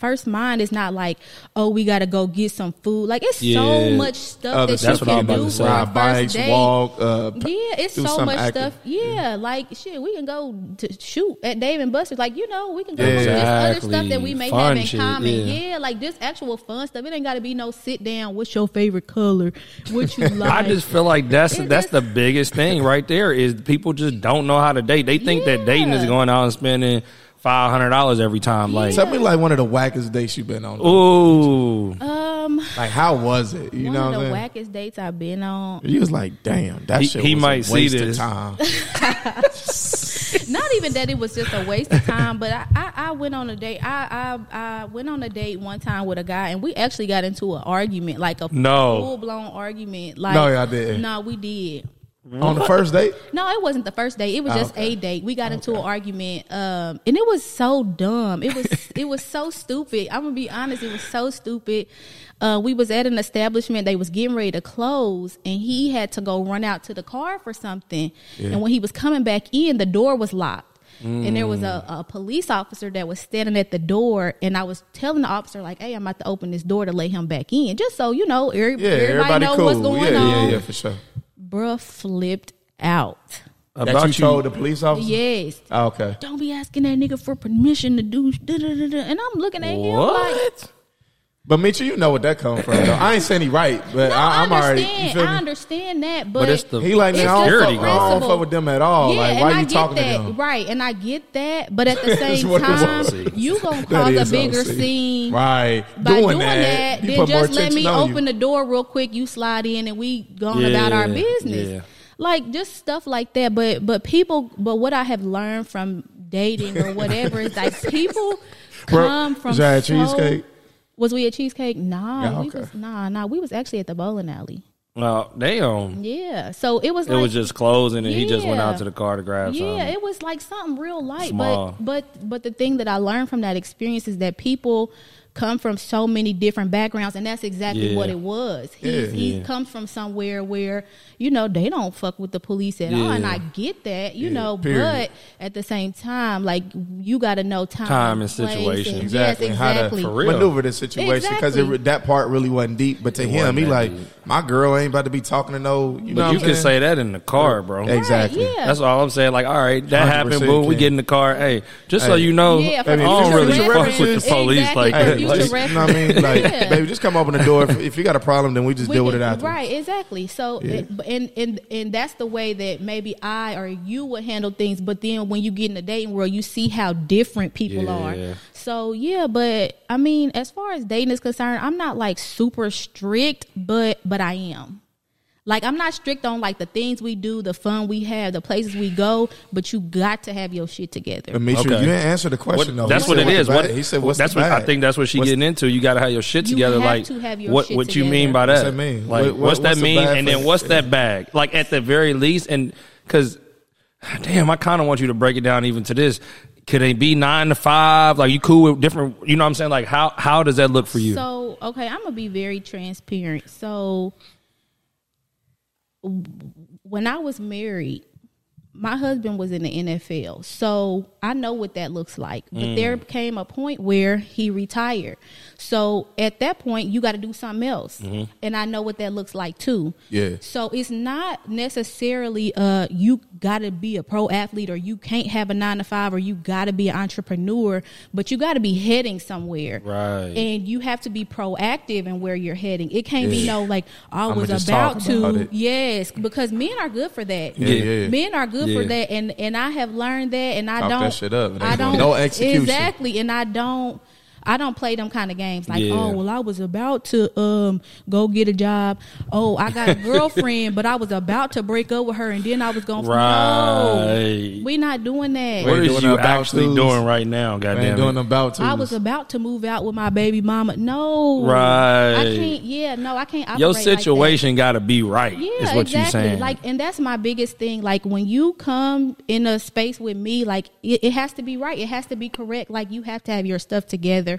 first mind is not like, oh, we got to go get some food. Like it's so much stuff Other that you That's what I can was about do to for say. ride first bikes, date. walk. Uh, Yeah, it's do so something much active. stuff. Yeah, like shit, we can go to shoot at Dave and Buster's. Like you know, we can go Yeah. do this other Exactly. stuff that we may Fun have in shit, common. yeah. Yeah. like this actual fun stuff. It ain't got to be no sit down. What's your favorite color? What you like? I just feel like that's It that's is- the biggest thing right there is people just don't know how to date. They think that dating is going out and spending five hundred dollars every time. Like, Tell me like one of the wackest dates you've been on. ooh, um Like how was it? You one know of the I'm wackest dates I've been on. You was like, damn, that He- shit he might a see waste this. of time. Not even that it was just a waste of time, but I, I, I went on a date. I, I I went on a date one time with a guy, and we actually got into an argument, like a No. full blown argument. Like No, y'all didn't. No, we did. On the first date. No, it wasn't the first date. It was Oh, just okay. a date. We got into an argument, um, and it was so dumb. It was it was so stupid. I'm gonna be honest. It was so stupid. Uh, we was at an establishment. They was getting ready to close, and he had to go run out to the car for something. And when he was coming back in, the door was locked. And there was a, a police officer that was standing at the door, and I was telling the officer like, "Hey, I'm about to open this door to let him back in, just so you know, every, Yeah, everybody, everybody know cool. what's going yeah, on." yeah, yeah, for sure. Bruh flipped out. that you, told the police officer. Yes. Oh, okay. Don't be asking that nigga for permission to do. Da, da, da, da. And I'm looking at him like, what? But Mitchell, you know what that come from. Though. I ain't saying he right, but no, I, I, I'm already. You feel I me? understand that, but, But it's the He like, It's man, I don't, security fuck, I don't fuck with them at all. yeah, like, and why I you get talking that, to them? right? And I get that, but at the same time, you gonna cause a bigger OC. scene, Right. By doing, Doing that, that, then put more just let me on you. open the door real quick. You slide in, and we going about our business. yeah. Like just stuff like that. But but people, but what I have learned from dating or whatever is like people come from is that a so- cheesecake? Was we at cheesecake? Nah, Yeah, we was nah, nah. We was actually at the bowling alley. Well, damn. Yeah, so it was. It like, was just closing, and he just went out to the car to grab yeah, something. it was like something real light. Small. But but but the thing that I learned from that experience is that people come from so many different backgrounds, and that's exactly Yeah. what it was. He Yeah. he Yeah. comes from somewhere where you know they don't fuck with the police at all, and I get that, you Yeah, know. period. But at the same time, like you got to know time, Time and situation. and- Exactly. Yes, How to exactly. For real. maneuver the situation because Exactly. that part really wasn't deep. But to him, he like, deep. my girl ain't about to be talking to no. You know, But you can I'm say that in the car, bro. Exactly. Right, yeah. That's all I'm saying. Like, all right, that 100% happened. Boom, we get in the car. Hey, just so you know, Yeah, I don't really fuck with the police Exactly, like for that. Like, you know what I mean? Like, Yeah. baby, just come open the door. If, if you got a problem, then we just We deal with it after. Right, exactly. So, Yeah. and and and that's the way that maybe I or you would handle things. But then when you get in the dating world, you see how different people Yeah. are. So yeah, but I mean, as far as dating is concerned, I'm not like super strict, but but I am. Like I'm not strict on like the things we do, the fun we have, the places we go, but you got to have your shit together. Demetri, Okay. you didn't answer the question though. that's He what said it what's is. the What he said, "What's that's the what I think that's what she What's- getting into. You got to have your shit You together. have like to have your what shit what you mean together. by What's that? that mean? Like What- what- what's that what's mean? bag And then what's that bag? Like at the very least, and because damn, I kind of want you to break it down even to this. Could it be nine to five? Like you cool with different? You know what I'm saying? Like how how does that look for you? So, okay, I'm gonna be very transparent. So, w- when I was married, my husband was in the NFL, so I know what that looks like. But Mm. there came a point where he retired. So at that point, you got to do something else, Mm-hmm. and I know what that looks like too. Yeah. So it's not necessarily uh you got to be a pro athlete or you can't have a nine to five or you got to be an entrepreneur, but you got to be heading somewhere, Right. And you have to be proactive in where you're heading. It can't be no like I was about to. about. Yes, because men are good for that. Yeah, yeah. Men are good for that, and and I have learned that, and I Talk don't. that shit up. I don't. no execution. Exactly, and I don't. I don't play them kind of games like, Yeah. oh, well, I was about to um go get a job. Oh, I got a girlfriend, but I was about to break up with her, and then I was going. Right. No, we not doing that. what ain't doing you no about actually twos. doing right now? Goddamn doing about to. I was about to move out with my baby mama. No, Right. I can't. Yeah, no, I can't. Your operate like situation got to be right. Yeah, is what exactly. you saying? Like, and that's my biggest thing. Like, when you come in a space with me, like, it, it has to be right. It has to be correct. Like, you have to have your stuff together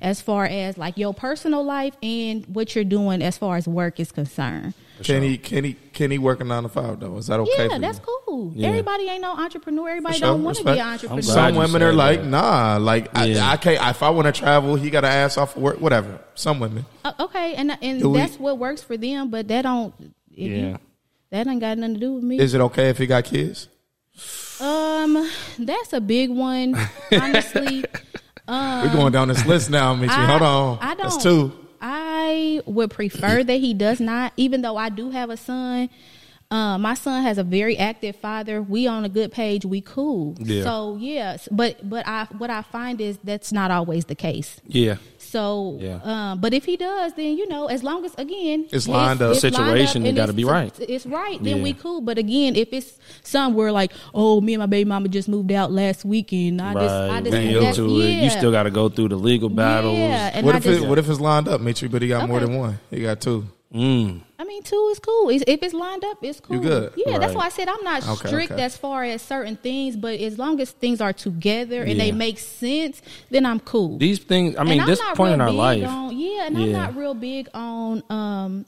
as far as like your personal life and what you're doing as far as work is concerned. Can he? Can he? Can he work a nine to five though? Is that okay? yeah, for that's you? cool. Yeah. Everybody ain't no entrepreneur. Everybody sure, don't want to be an entrepreneur. Some women are like, that. nah, like Yeah. I, I can't. If I want to travel, he got to ass off for work, whatever. Some women. Uh, okay, and and Do we- that's what works for them. But that don't. Yeah. You, that ain't got nothing to do with me. Is it okay if he got kids? um, that's a big one. Honestly, We're going down this list now, Michi. Hold on. I don't. That's two. I would prefer that he does not, even though I do have a son. Uh, my son has a very active father. We on a good page. We cool. Yeah. So yes, but but I what I find is that's not always the case. yeah. So, Yeah. um, but if he does, then you know, as long as again It's lined up. Situation, it and gotta be right. It's right, then Yeah. we cool. But again, if it's somewhere like, oh, me and my baby mama just moved out last weekend, I just, I Right. just, Then that's- into it. You still got to go through the legal battles. Yeah, and What I if just, it, what if it's lined up, Mitri, but he got more than one? He got two. Mm. I mean, two is cool. It's- If it's lined up, it's cool. You good. Yeah, that's why I said I'm not Okay, strict okay. as far as certain things, but as long as things are together and they make sense, then I'm cool. These things, I mean, And this point in our life. on- yeah, and I'm not real big on. um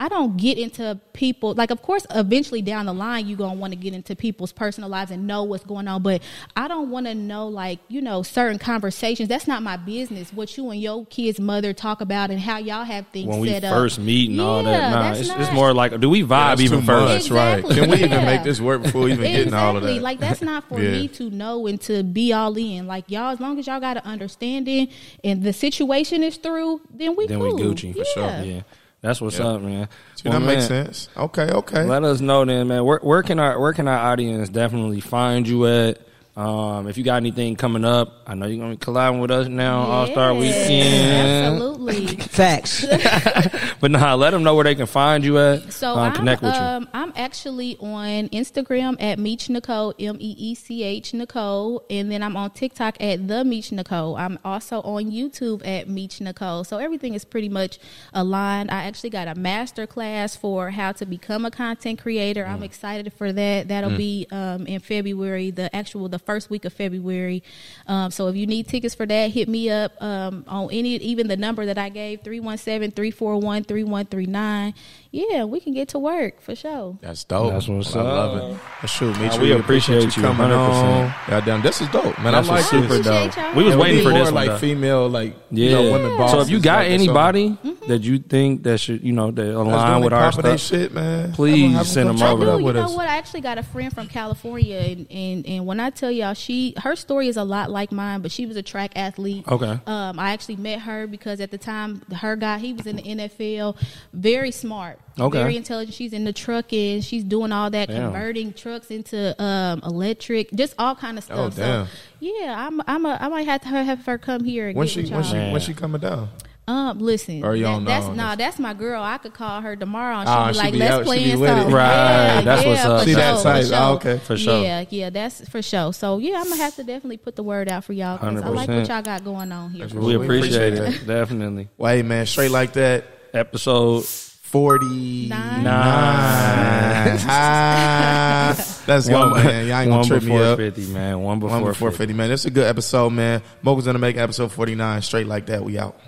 I don't get into people like of course eventually down the line you're gonna want to get into people's personal lives and know what's going on but I don't want to know like you know certain conversations that's not my business what you and your kid's mother talk about and how y'all have things when we set up first meet and all that. Nah, it's, not- it's more like, do we vibe That's even first? much, right? Can we even yeah. make this work before we even get into all of that? Like that's not for Yeah. me to know and to be all in. Like y'all, as long as y'all got an understanding and the situation is through, then we Then cool. we Gucci for sure. Yeah. That's what's Yeah. up, man. Well, that makes sense. Okay, okay. Let us know then, man. Where, where can our where can our audience definitely find you at? Um, if you got anything coming up, I know you're gonna be collabing with us now, All Star Yeah, Weekend. Absolutely. Facts. But nah, let them know where they can find you at. So uh, I'm, connect with you. um, I'm actually on Instagram at Meech Nicole, M E E C H Nicole, and then I'm on TikTok at the Meech Nicole. I'm also on YouTube at Meech Nicole. So everything is pretty much aligned. I actually got a master class for how to become a content creator. Mm. I'm excited for that. That'll be um, in February, the actual the first week of February. Um, so if you need tickets for that, hit me up um, on any even the number that I gave 317-341-3139. Yeah, we can get to work for sure. That's dope. That's what's I love up. it. Well, shoot, Mitri, Nah, we appreciate you coming 100%. on. Goddamn, this is dope, man. That's I like super dope. y'all. We was And we waiting need for more this one. like though. female, like Yeah. you know, women bosses. so if you got like anybody Mm-hmm. that you think that should, you know, that align with the our pop stuff, shit, man. please send them over chop it do. You know us. what? I actually got a friend from California, and, and, and when I tell y'all, she her story is a lot like mine, but she was a track athlete. Okay. Um, I actually met her because at the time her guy he was in the NFL, very smart, Okay. very intelligent. She's in the trucking, she's doing all that, Damn. converting trucks into um electric, just all kind of stuff. Oh, damn. So yeah, I'm I'm a, I might have to have her come here When she when she when she coming down? Um, listen, Or you that- that's on nah, that's my girl. I could call her tomorrow and Ah, she'd be she like, be "Let's out- she play be in with it. something." Right, Yeah, that's yeah, what's up. For See sure, that for type. sure. Oh, okay. For sure. Yeah, yeah, that's for sure. So yeah, I'm gonna have to definitely put the word out for y'all because I like what y'all got going on here. We We appreciate, appreciate it. Definitely. Well, hey man, straight like that. Episode Forty Nine. nine. Let's go, man. Y'all ain't gonna trip me before up. 50, man. One before, One before 50. fifty, man. It's a good episode, man. Moguls gonna make episode forty nine. Straight like that. We out.